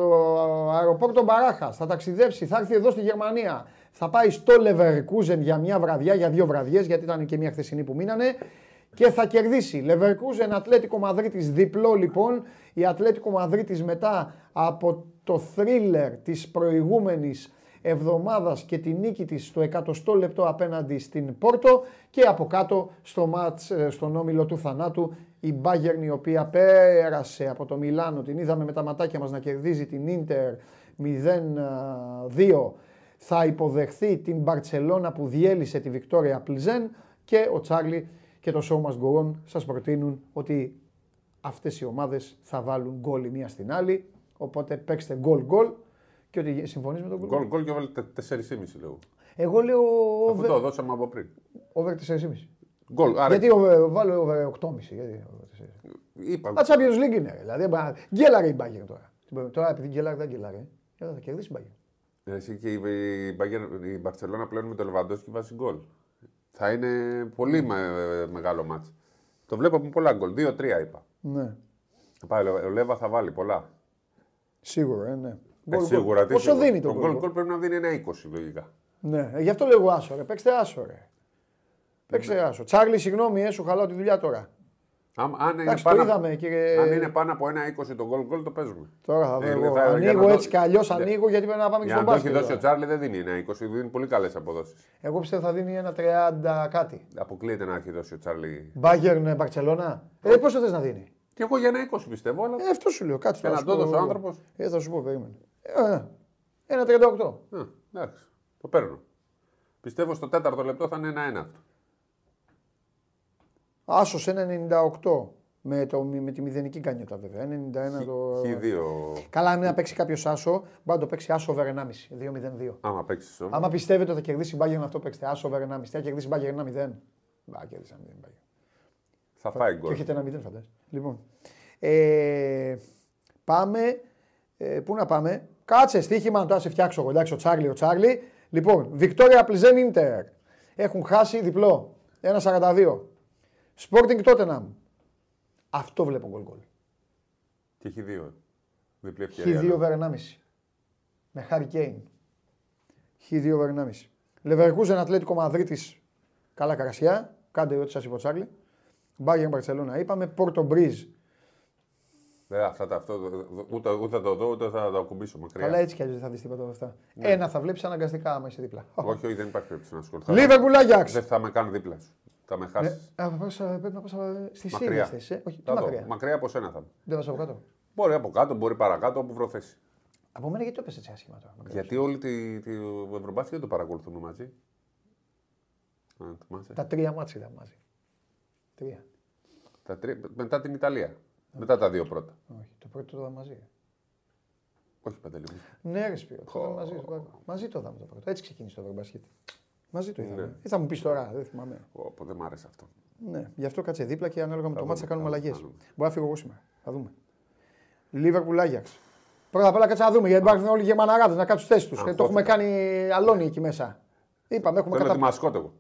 αεροπόρτο Μπαράχας, θα ταξιδέψει, θα έρθει εδώ στη Γερμανία, θα πάει στο Leverkusen για μια βραδιά, για δύο βραδιές, γιατί ήταν και μια χθεσινή που μείνανε και θα κερδίσει. Leverkusen Ατλέτικο Μαδρίτης διπλό λοιπόν. Η Ατλέτικο Μαδρίτης μετά από το θρίλερ της προηγούμενης εβδομάδας και τη νίκη της στο εκατοστό λεπτό απέναντι στην Πόρτο και από κάτω στο μάτς, ε, στον όμιλο του θανάτου η Bayern η οποία πέρασε από το Μιλάνο, την είδαμε με τα ματάκια μας να κερδίζει την Ίντερ 0-2 θα υποδεχθεί την Μπαρτσελώνα που διέλυσε τη Βικτόρια Πλιζέν και ο Τσάρλι και το Show Must Go On σας προτείνουν ότι αυτές οι ομάδες θα βάλουν γκολ η μία στην άλλη οπότε παίξτε γκολ γκολ και ότι συμφωνείς με τον γκολ. Γκολ, γκολ και έβαλε 4,5 λέω. Εγώ λέω Αφού over, το δώσαμε από πριν. over 4,5. Γκολ, άρα Γιατί over, βάλω over 8,5. Γιατί over 4,5. είπα. Α, Champions League είναι. ρε. Δηλαδή, μπα- γκέλαρε η Bayern τώρα. Τώρα επειδή γκέλαρε δεν γκέλαρε. ε, Θα κερδίσει η Bayern. Εσύ και η, η, Bayern- η Μπαρσελόνα πλέον με το Λεβαντόσκι βάζει γκολ. Θα είναι πολύ με- μεγάλο μάτς. Το βλέπω με πολλά γκολ. 2-3 είπα. Ναι. Πάει, ο Λέβα θα βάλει πολλά. Σίγουρα, ε, ναι. Ε, Γκολ, σίγουρα. γκολ. τι Πόσο σίγουρα. δίνει το το γκολ; γκολ. γκολ πρέπει να δίνει ένα 20 λογικά. Ναι, ε, γι' αυτό λέω άσο, ρε. Παίξτε άσο, ρε. Παίξτε άσο. Τσάρλι, συγγνώμη, ε, σου χαλάω τη δουλειά τώρα. Αν, αν, είναι Εντάξει, το πάνω, είδαμε, κύριε. αν είναι πάνω από ένα 20 το γκολ γκολ το παίζουμε. Τώρα θα δω. Ε, εγώ. θα- για ανοίγω να το- έτσι κι αλλιώς Ναι. ανοίγω γιατί πρέπει να πάμε και Για στον να το έχει μπάσκετ. δώσει ο τώρα. Τσάρλι δεν δίνει ένα 20, δίνει πολύ καλές αποδόσεις. Εγώ πιστεύω θα δίνει ένα 30 κάτι. Αποκλείεται να έχει δώσει ο Τσάρλι. Μπάγκερν Μπαρσελόνα. Ε, πόσο θες να δίνει; Και εγώ για ένα 20 πιστεύω, αλλά. Ε, αυτό σου λέω. Κάτσε Και τώρα, να σου το πω έδωσε ο εγώ. άνθρωπος. Ε, θα σου πω, περίμενε. Ε, ένα 38. Ε, εντάξει, το παίρνω. Πιστεύω στο τέταρτο λεπτό θα είναι ένα-ένα αυτό. Άσος 1,98 με, το, με τη μηδενική γκάνιωτα βέβαια. 91 το. Χ2. Καλά, αν είναι να παίξει κάποιος άσο, μπορεί να το παίξει άσο over 1,5. 2-0-2. Άμα παίξεις όμω. Άμα πιστεύετε ότι θα κερδίσει η Bayern αυτό, παίξτε άσο over 1,5. Τι θα κερδίσει η Bayern 1-0. Μπα, κέρδισε 1-0. Bayern. Θα φάει Και γκολ. έχετε ένα 0 φαντάζεσαι. Λοιπόν. Ε, πάμε. Ε, πού να πάμε; Κάτσε στοίχημα να το σε φτιάξω εγώ. Εντάξει, ο Τσάρλι, ο Τσάρλι. Λοιπόν, Βικτόρια Πλιζέν Ίντερ. Έχουν χάσει διπλό. 1-42. Sporting Tottenham. Αυτό βλέπω γκολ γκολ. Και Χ2. Διπλή ευκαιρία. Χ2 over 1,5. Με Χάρι Κέιν. Χ2 over 1,5. Λεβερκούζεν Ατλέτικο Μαδρίτη. Καλά καρασιά. Κάντε ό,τι σας είπε ο Τσάρλι. Μπάγκερ Μπαρσελόνα είπαμε. Πόρτο Μπρίζ. Ε, αυτά τα, αυτό, ούτε, ούτε θα το δω, ούτε θα το ακουμπήσω μακριά. Καλά έτσι κι αλλιώς δεν θα δεις τίποτα από αυτά. Ένα θα βλέπεις αναγκαστικά άμα είσαι δίπλα. Όχι, όχι, δεν υπάρχει περίπτωση να ασχοληθώ. Λίβερπουλ Άγιαξ. Δεν θα με κάνω δίπλα σου. Θα με χάσεις. Πρέπει να πα στη μακριά. Σύνδεση. Ε. Όχι, τι Θα δω. μακριά. μακριά από σένα θα είμαι. Δεν πα από κάτω. Μπορεί από κάτω, μπορεί παρακάτω, όπου βρωθέσει. Από μένα γιατί το έπεσε έτσι άσχημα τώρα. μακριά. Γιατί όλοι τη, τη, το Ευρωμπάσκετ δεν το παρακολουθούμε μαζί. Α, θυμάσαι. Τα τρία μάτια ήταν μαζί. Τρία. Τα τρία- μετά την Ιταλία. Μετά τα δύο πρώτα. Όχι, το πρώτο το είδαμε μαζί. Όχι παντελή μου. Ναι, ρε Σπύρο, το είδαμε μαζί. στο Πάκο. Μαζί το είδαμε το πρώτο. Έτσι ξεκίνησε το Ευρωμπάσκετ. Μαζί το είδαμε. Ναι. Ή θα μου πεις τώρα, δεν θυμάμαι. Όπο, δεν μ' άρεσε αυτό. Ναι, γι' αυτό κάτσε δίπλα και ανάλογα με το Θα μάτι θα δούμε, κάνουμε θα αλλαγές. δούμε. Μπορεί να φύγω εγώ σήμερα. Θα δούμε. Λίβερπουλ Άγιαξ. Πρώτα απ' όλα κάτσε να δούμε γιατί υπάρχουν όλοι οι γερμαναράδε να κάτσουν θέσεις τους. Α, Το έχουμε κόφτηκα. κάνει αλόνι εκεί μέσα. Είπαμε, έχουμε Θέλω τη κατα... μασκότ εγώ.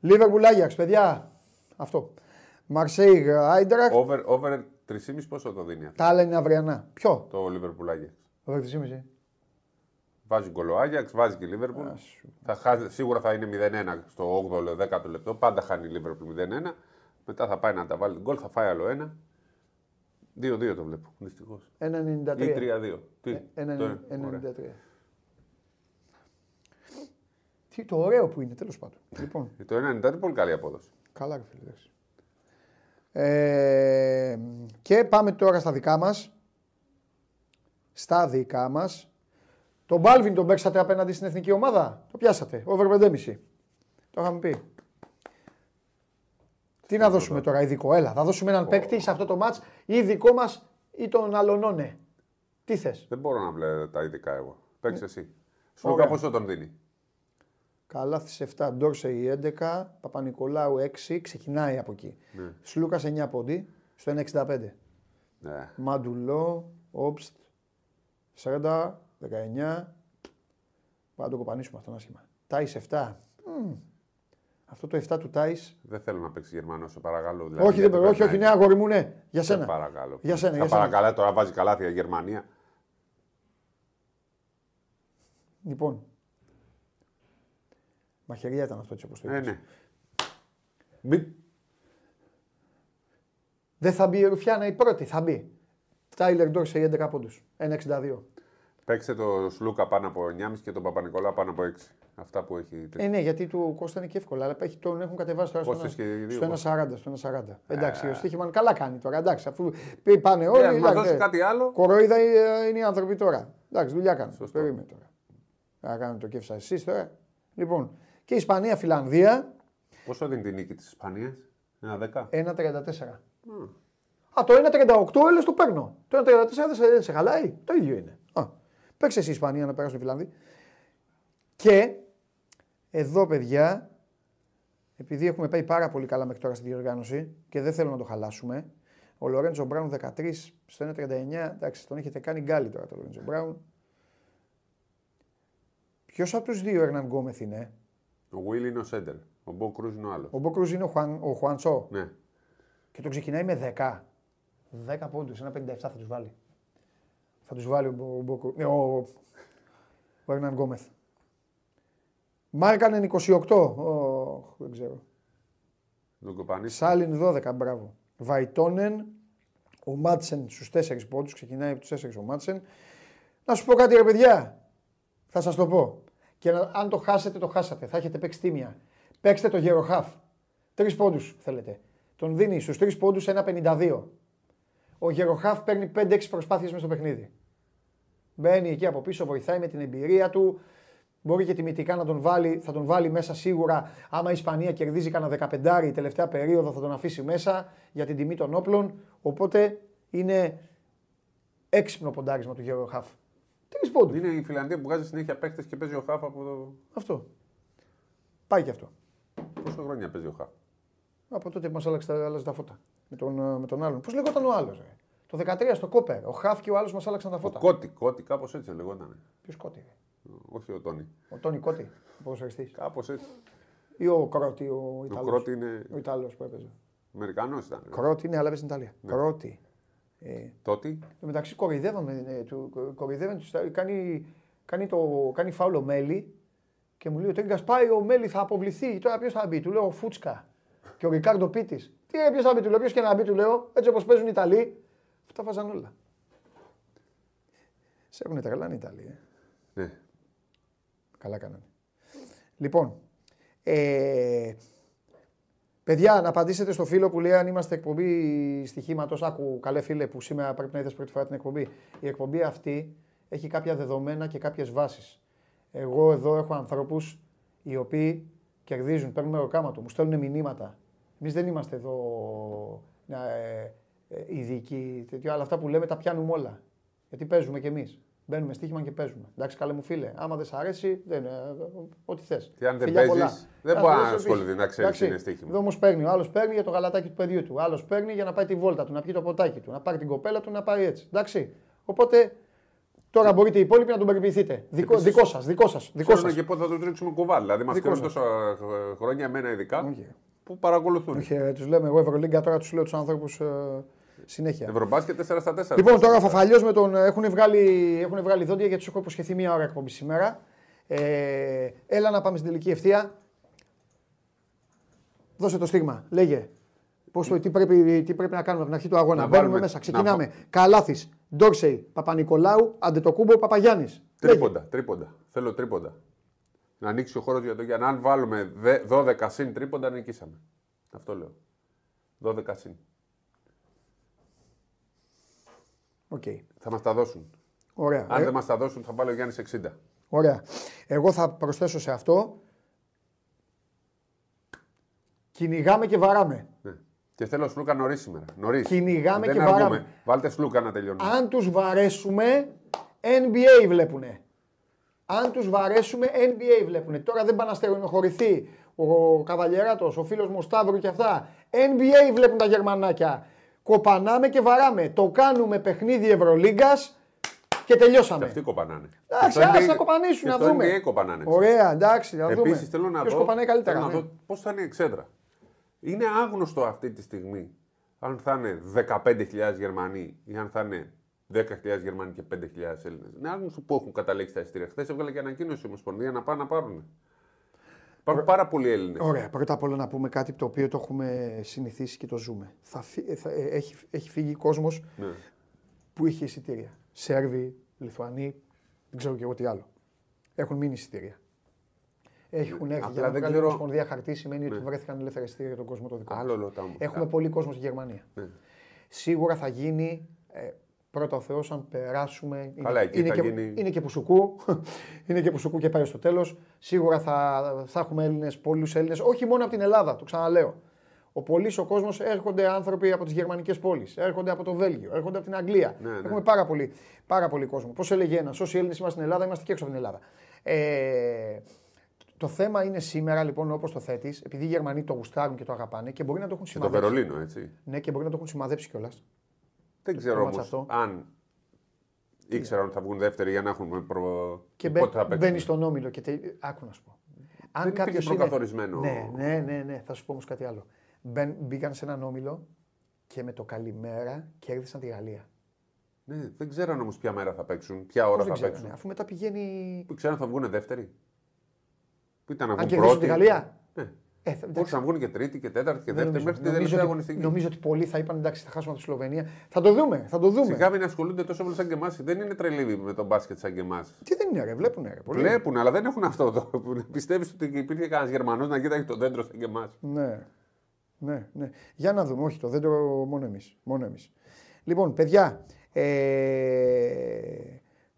Λίβερπουλ Άγιαξ, παιδιά. Αυτό. Μαρσέιγ Άιντραχ. Over, over 3,5 πόσο το δίνει αυτό; Τα άλλα είναι αυριανά. Ποιο; Το Liverpool Άγιαξ. Το 3,5. Βάζει γκολ ο Άγιαξ, βάζει και η Liverpool. Θα χάσει, σίγουρα θα είναι 0-1 στο 8ο-10ο λεπτό. Πάντα χάνει η Liverpool 0-1. Μετά θα πάει να τα βάλει γκολ, θα φάει άλλο ένα. 2-2 το βλέπω. Δυστυχώς. 1,93. Ή 3-2. Τι, Ε, ένα- το- ένα- ωραία. 93. Τι το ωραίο που είναι, τέλος πάντων. λοιπόν, Το 1-90 είναι πολύ καλή απόδοση. καλά, ρε φίλε. εντάξει. Ε, και πάμε τώρα στα δικά μας. Στα δικά μας. Τον Μπάλβιν τον παίξατε απέναντι στην εθνική ομάδα; Το πιάσατε. Over 5,5. Το είχαμε πει. Τι να δώσουμε τώρα, ειδικό; Έλα, θα δώσουμε έναν παίκτη σε αυτό το μάτς ή δικό μας ή τον αλωνώνε. Τι θες; Δεν μπορώ να βλέπω τα ειδικά εγώ. Παίξε εσύ. Σου Ωραία. Λούκα πόσο τον δίνει. Καλάθι 7, Ντόρσεϊ 11, Παπα-Νικολάου 6, ξεκινάει από εκεί. Ναι. Σλούκας 9 πόντι, στο 1,65. Ναι. Μαντουλό, Όμπστ, 40, 19. Πάμε να το κοπανίσουμε αυτό άσχημα. Τάις 7. Μμμ. Αυτό το 7 του Τάις. Δεν θέλω να παίξει Γερμανός, σε παρακαλώ. Δηλαδή, Όχι, δεν γιατί πρέπει, όχι, όχι, περνάει. ναι, αγόρι μου, ναι. Για Σε σένα. παρακαλώ. Για σένα, Θα για σένα. παρακαλώ τώρα βάζει καλάθια η Γερμανία. Λοιπόν. Μαχαιρία ήταν αυτό έτσι όπως το Ε, είπες. ναι. Μην... Δεν θα μπει η Ρουφιάνα η πρώτη, θα μπει. Τάιλερ Ντόρσεϊ 11 πόντους. 1,62. Παίξε το Σλούκα πάνω από 9,5 και τον Παπα-Νικολά πάνω από 6. Αυτά που έχει. Ε, ναι, γιατί του Κώστα είναι και εύκολα. Αλλά έχει, τον έχουν κατεβάσει τώρα Πόσες στο, και οι δύο, στο πώς. 1,40. Στο 1,40. Εντάξει, ο Στίχημαν καλά κάνει τώρα. Εντάξει, αφού πει- πάνε όλοι. Ε, ας μας εντάξει, δώσει ε, κάτι άλλο. Κοροϊδά ε, είναι οι άνθρωποι τώρα. Εντάξει, δουλειά κάνουν. Σωστό. Περίμενε τώρα. Να κάνετε το κέφι σας εσείς τώρα. Λοιπόν, και Ισπανία-Φιλανδία Πόσο δίνει τη νίκη της Ισπανίας, Ένα 10. 1,34. Α, το 1,38 έλες το παίρνω. Το 1,34 δεν σε, δεν σε χαλάει. Το ίδιο είναι. Α, παίξε εσύ Ισπανία να περάσουν οι Φιλανδοί. Και εδώ, παιδιά, επειδή έχουμε πάει πάρα πολύ καλά μέχρι τώρα στη διοργάνωση και δεν θέλω να το χαλάσουμε, ο Λορέντζο Μπράουν 13 στο 1,39. Εντάξει, τον έχετε κάνει Γκάλη τώρα το Λορέντζο Μπράουν. Ποιος από τους δύο Ερναν Γκόμεθ είναι, Ο Βίλι είναι ο σέντερ. Ο Μπο Κρούζ είναι ο άλλος. Ο Μπο Κρουζ είναι ο, Χουαν, ο Χουαντσό Ναι. και τον ξεκινάει με 10. 10 πόντους, ένα 57 θα τους βάλει. Θα τους βάλει ο, Μπο- ο, Μπόκρου- ε, ο, ο Ερναν Γκόμεθ. Μάρκανεν 28. Ω, δεν ξέρω. Τον κοπανίσει. Σάλιν 12, μπράβο. Βαϊτόνεν, ο Μάτσεν στους 4 πόντους. Ξεκινάει από τους 4 ο Μάτσεν. Να σου πω κάτι, ρε παιδιά. Θα σας το πω. Και να, αν το χάσετε, το χάσατε. Θα έχετε παίξει τίμια. Παίξτε το γεροχάφ. Τρεις πόντους θέλετε. Τον δίνει στους τρεις πόντους 1,52. Ο Γεροχάφ παίρνει 5-6 προσπάθειες μέσα στο παιχνίδι. Μπαίνει εκεί από πίσω, βοηθάει με την εμπειρία του. Μπορεί και τιμητικά να τον βάλει, θα τον βάλει μέσα σίγουρα. Άμα η Ισπανία κερδίζει κανένα 15 η τελευταία περίοδο, θα τον αφήσει μέσα για την τιμή των όπλων. Οπότε είναι έξυπνο ποντάρισμα του Γεροχάφ. Τρεις πόντους. Είναι η Φιλανδία που βγάζει συνέχεια παίχτε και παίζει ο Χαφ από το. Αυτό. Πάει και αυτό. Πόσα χρόνια παίζει ο Χαφ; Από τότε που μας άλλαξε, τα- άλλαζε τα φώτα. Με τον, ε, με τον άλλον. Πώς λεγόταν ο άλλος. Το 13 στο Κόπερ. Ο Χαφ και ο άλλος μας άλλαξαν τα Ο φώτα. Κώτη, Κώτη, κάπως έτσι λεγόταν. Ποιος Κώτη. ρε; Όχι ο Τόνι. Ο Τόνι Κώτη. Ο ποδοσφαιριστής. Κάπως έτσι. Ή ο Κρότη, ο Ο Ιταλός. Κρότη είναι. Ο Ιταλός που έπαιζε. Αμερικανός ήταν. ε. Κρότη είναι, αλλά έπαιζε στην Ιταλία. Κρότη. Ε, Τότε. Εν τω μεταξύ κοροϊδεύαμε, ε, του, κοροϊδεύαμε τους, κάνει, κάνει, το, κάνει φάουλο μέλι και μου λέει ο Τρίγκα πάει ο μέλι θα αποβληθεί. Τώρα ποιος θα μπει, του λέω ο Φούτσκα και ο Ρικάρντο Πίτης. Τι ποιο θα μπει, του λέω, ποιος και να μπει, του λέω, έτσι όπως παίζουν οι Ιταλοί. Αυτά βάζαν όλα. Σε έχουν τρελάνει οι Ιταλοί. Ε. Ναι. Καλά κάνανε. Λοιπόν, ε, παιδιά, να απαντήσετε στο φίλο που λέει αν είμαστε εκπομπή στοιχήματος. Άκου, καλέ φίλε, που σήμερα πρέπει να είδες πρώτη φορά την εκπομπή. Η εκπομπή αυτή έχει κάποια δεδομένα και κάποιες βάσεις. Εγώ εδώ έχω ανθρώπους οι οποίοι κερδίζουν, παίρνουν μεροκάμα του, μου στέλνουν μηνύματα. Εμείς δεν είμαστε εδώ ε, ε, ειδικοί, τέτοιο, αλλά αυτά που λέμε τα πιάνουμε όλα. Γιατί παίζουμε κι εμείς. Μπαίνουμε στοίχημα και παίζουμε. Εντάξει, καλέ μου φίλε. Άμα δεν σ' αρέσει, δεν, ε, ό,τι θες. Και αν δεν παίζεις, δεν μπορεί να ασχοληθεί, να ξέρεις τι είναι στοίχημα. Εδώ όμως παίρνει. Ο άλλος παίρνει για το γαλατάκι του παιδιού του. Ο άλλος παίρνει για να πάει τη βόλτα του, να πιει το ποτάκι του, να πάρει την κοπέλα του, να πάει έτσι. Εντάξει. Οπότε τώρα μπορείτε οι υπόλοιποι να τον περιποιηθείτε. Δικό, Επίσης, δικό σας, δικό σας. Δικό Ξέρουμε σας. και πότε θα του ρίξουμε κουβάλι. Δηλαδή, μας Δικό κάνουν σας. τόσα ε, χρόνια, εμένα ειδικά, Όχι. Που παρακολουθούν. Όχι, τους λέμε εγώ Ευρωλίγκα, τώρα τους λέω τους άνθρωπους ε, συνέχεια. Ευρωμπάσκετ 4 στα 4. Λοιπόν, τώρα ο Φαφαλιός με τον. Έχουν βγάλει, έχουν βγάλει δόντια γιατί του έχω υποσχεθεί μία ώρα εκπομπή σήμερα. Ε, έλα να πάμε στην τελική ευθεία. Δώσε το στίγμα. Λέγε. Πώς, το- τι, πρέπει, τι πρέπει να κάνουμε από την αρχή του αγώνα. Να Μπαίνουμε βάλουμε- μέσα. να Ξεκινάμε. Καλάθης, Ντόρσεϊ, Παπα-Νικολάου, Αντετοκούμπο, Παπαγιάννης. Τρίποντα, τρίποντα. Θέλω τρίποντα. Να ανοίξει ο χώρος για το Γιάννη. Αν βάλουμε δε- 12 συν τρίποντα, νικήσαμε. Αυτό λέω. 12 συν. Οκ. Θα μας τα δώσουν. Ωραία. Αν Ε, δεν μας τα δώσουν, θα βάλει ο Γιάννης 60. Ωραία. Εγώ θα προσθέσω σε αυτό. Κυνηγάμε και βαράμε. Ναι. Και θέλω Σλούκα νωρίς σήμερα. Νωρίς. Κυνηγάμε Δεν και αργούμε. βαράμε. Βάλτε Σλούκα να τελειώνουμε. Αν τους βαρέσουμε, NBA βλέπουνε. Αν τους βαρέσουμε, NBA βλέπουνε. Τώρα δεν πάνε να στερεονοχωρηθεί ο Καβαλιεράτος, ο φίλος μου ο Σταύρου και αυτά. NBA βλέπουν τα Γερμανάκια. Κοπανάμε και βαράμε. Το κάνουμε παιχνίδι Ευρωλίγκας και τελειώσαμε. Και αυτοί κοπανάνε. Εντάξει, Και στο ας NBA να κοπανίσουν, και να στο δούμε. NBA κοπανάνε. Ωραία, εντάξει, να δούμε. Επίση θέλω να Ποιος δω, κοπανάει καλύτερα. θέλω να ναι. δω πώς θα είναι η εξέδρα. Είναι άγνωστο αυτή τη στιγμή αν θα είναι 15.000 Γερμανοί ή αν θα είναι 10.000 Γερμανοί και 5.000 Έλληνες. Είναι άγνωστο που έχουν καταλήξει τα εισιτήρια. Χθες έβγαλε και ανακοίνωση η Ομοσπονδία να πάνε να πάρουν. Υπάρχουν πάρα πολλοί Έλληνες. Ωραία, πρώτα απ' όλα να πούμε κάτι το οποίο το έχουμε συνηθίσει και το ζούμε. Θα φύ- θα- ε, έχει, έχει φύγει κόσμος Ναι. που είχε εισιτήρια. Σέρβοι, Λιθουανοί, δεν ξέρω και εγώ τι άλλο. Έχουν μείνει εισιτήρια. Έχουν έρθει. Απλά Για να δεν βγάλει η ξέρω- Ομοσπονδία χαρτί σημαίνει ότι βρέθηκαν ελεύθερα εισιτήρια για τον κόσμο το δικό μας. Άλλο λέω τα μου. Έχουμε πολύ κόσμο στη Γερμανία. Ναι. Σίγουρα θα γίνει ε, πρώτα ο Θεό αν περάσουμε. Καλά, εκεί είναι, θα και, γίνει- είναι και πουσουκού. είναι και πουσουκού και πάει στο τέλος. Σίγουρα θα, θα έχουμε Έλληνες, πολλούς Έλληνες, όχι μόνο από την Ελλάδα, το ξαναλέω. Ο πολλής ο κόσμος έρχονται άνθρωποι από τις γερμανικές πόλεις, έρχονται από το Βέλγιο, έρχονται από την Αγγλία. Ναι, ναι. Έχουμε πάρα πολύ, πάρα πολύ κόσμο. Πώς έλεγε ένας, όσοι Έλληνες είμαστε στην Ελλάδα, είμαστε και έξω από την Ελλάδα. Ε, το θέμα είναι σήμερα, λοιπόν, όπως το θέτεις, επειδή οι Γερμανοί το γουστάρουν και το αγαπάνε και μπορεί να το έχουν Και το σημαδέψει. Βερολίνο, έτσι. Ναι, και μπορεί να το έχουν σημαδέψει κιόλας. Δεν ξέρω μάτς όμως αυτό. αν ήξεραν ότι θα βγουν δεύτεροι για να έχουν προ... Και πότε θα μπαι, παίξουν. μπαίνει στον όμιλο και. Τε... Άκου να σου πω. Αν Δεν υπήρχε κάποιος είναι- προκαθορισμένο. Ναι, ναι, ναι, ναι, θα σου πω όμως κάτι άλλο. Μπεν, μπήκαν σε έναν όμιλο και με το καλημέρα κέρδισαν τη Γαλλία. Ναι, δεν ξέραν όμως ποια μέρα θα παίξουν, ποια ώρα Πώς θα δεν ξέρανε, παίξουν. αφού μετά πηγαίνει. Που ξέραν θα βγουν δεύτεροι. Που ήταν να Αν βγουν κερδίσουν πρώτοι. τη Γαλλία; Ναι. Ε, θα- εντάξει, Μπορούσαν να βγουν και τρίτη και τέταρτη και δεν δεύτερη νομίζω, μέχρι τη νομίζω, τελευταία ότι, αγωνιστική. νομίζω ότι πολλοί θα είπαν εντάξει, θα χάσουμε από τη Σλοβενία. Θα το δούμε, θα το δούμε. Σιγά μην ασχολούνται τόσο πολύ σαν και εμάς. Δεν είναι τρελοί με τον μπάσκετ σαν και εμάς. Τι δεν είναι, ρε, βλέπουν, ρε. Πολύ. Βλέπουν, αλλά δεν έχουν αυτό. Το... Πιστεύεις ότι υπήρχε κανένας Γερμανός να κοίταγε το δέντρο σαν και εμάς; Ναι. Ναι, ναι. Για να δούμε. Όχι, το δέντρο μόνο εμείς. Μόνο εμείς. Λοιπόν, παιδιά, ε,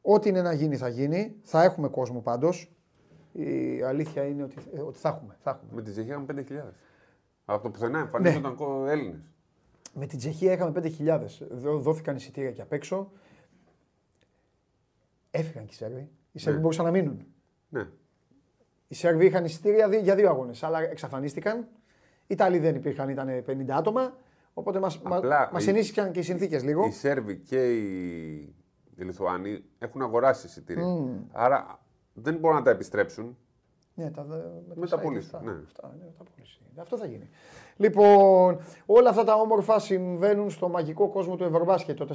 ό,τι είναι να γίνει θα γίνει. Θα έχουμε κόσμο πάντως. Η αλήθεια είναι ότι, ε, ότι θα έχουμε. Θα έχουμε. Με τη Τσεχία είχαμε 5.000. Από το πουθενά εμφανίζονταν ναι. Έλληνες. Με την Τσεχία είχαμε 5.000. Δώ- Δόθηκαν εισιτήρια και απ' έξω. Έφυγαν και οι Σέρβοι. Οι Σέρβοι Ναι. μπορούσαν να μείνουν. Ναι. Οι Σέρβοι είχαν εισιτήρια δι- για δύο αγώνες, αλλά εξαφανίστηκαν. Οι Ιταλοί δεν υπήρχαν, ήταν 50 άτομα. Οπότε μα Απλά μας οι- ενίσχυσαν και οι συνθήκες λίγο. Οι Σέρβοι και οι, οι Λιθουανοί έχουν αγοράσει εισιτήρια. Άρα δεν μπορούν να τα επιστρέψουν. Ναι, τα, δε- με τα Μεταπούληση, site αυτά. ναι. Αυτά, ναι, μεταπούληση. Αυτό θα γίνει. Λοιπόν, όλα αυτά τα όμορφα συμβαίνουν στο μαγικό κόσμο του Ευρωμπάσκετ. Το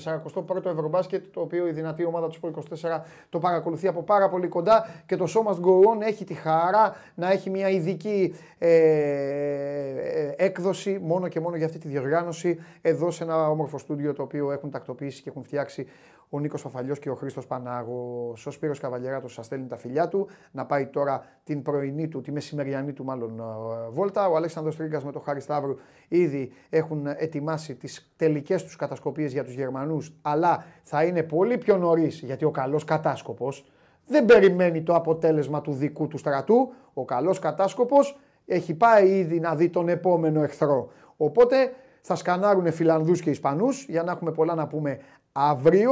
41ο Ευρωμπάσκετ, το οποίο η δυνατή ομάδα του Sport 24 το παρακολουθεί από πάρα πολύ κοντά και το Show Must Go On έχει τη χαρά να έχει μια ειδική ε, ε, έκδοση μόνο και μόνο για αυτή τη διοργάνωση εδώ σε ένα όμορφο στούντιο το οποίο έχουν τακτοποιήσει και έχουν φτιάξει ο Νίκος Φαφαλιός και ο Χρήστος Πανάγος. Ο Σπύρος Καβαλιαράτο σας στέλνει τα φιλιά του να πάει τώρα την πρωινή του, τη μεσημεριανή του μάλλον ε, βόλτα. Ο Αλέξανδρος Τρίγκας με τον Χάρη Σταύρου ήδη έχουν ετοιμάσει τις τελικές τους κατασκοπίες για τους Γερμανούς. Αλλά θα είναι πολύ πιο νωρίς γιατί ο καλός κατάσκοπος δεν περιμένει το αποτέλεσμα του δικού του στρατού. Ο καλός κατάσκοπος έχει πάει ήδη να δει τον επόμενο εχθρό. Οπότε θα σκανάρουν Φιλανδούς και Ισπανούς για να έχουμε πολλά να πούμε αύριο.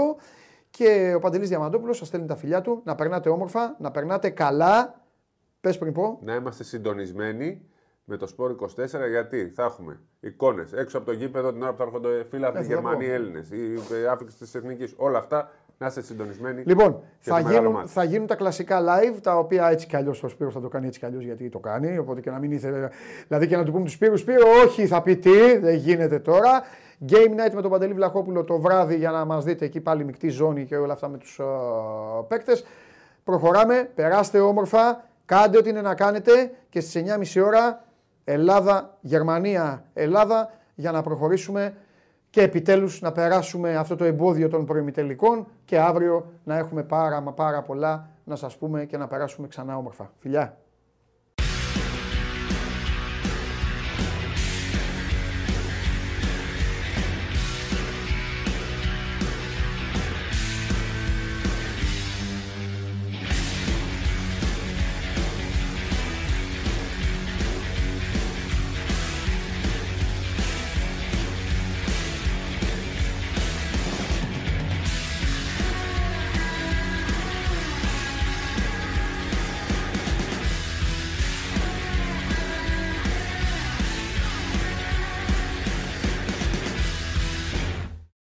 Και ο Παντελής Διαμαντόπουλος σας στέλνει τα φιλιά του να περνάτε όμορφα, να περνάτε καλά. Πες πριν πω. Να είμαστε συντονισμένοι με το Σπόρ 24 γιατί θα έχουμε εικόνες έξω από το γήπεδο την ώρα που θα έρχονται φίλαθλοι Ε, θα Γερμανοί πω. Έλληνες, η άφηξη της Εθνικής. Όλα αυτά να είστε συντονισμένοι. Λοιπόν, για θα το μεγάλο γίνουν, μάτι. θα γίνουν τα κλασικά live, τα οποία έτσι κι αλλιώς ο Σπύρος θα το κάνει έτσι κι αλλιώς γιατί το κάνει. Οπότε και να μην ήθελε. Δηλαδή και να του πούμε του Σπύρου, Σπύρο, όχι, θα πει τι, δεν γίνεται τώρα. Game night με τον Παντελή Βλαχόπουλο το βράδυ για να μας δείτε εκεί πάλι μεικτή ζώνη και όλα αυτά με τους uh, παίκτες. Προχωράμε, περάστε όμορφα, κάντε ό,τι είναι να κάνετε και στις 9.30 ώρα Ελλάδα, Γερμανία, Ελλάδα για να προχωρήσουμε και επιτέλους να περάσουμε αυτό το εμπόδιο των προημιτελικών και αύριο να έχουμε πάρα μα πάρα πολλά να σας πούμε και να περάσουμε ξανά όμορφα. Φιλιά!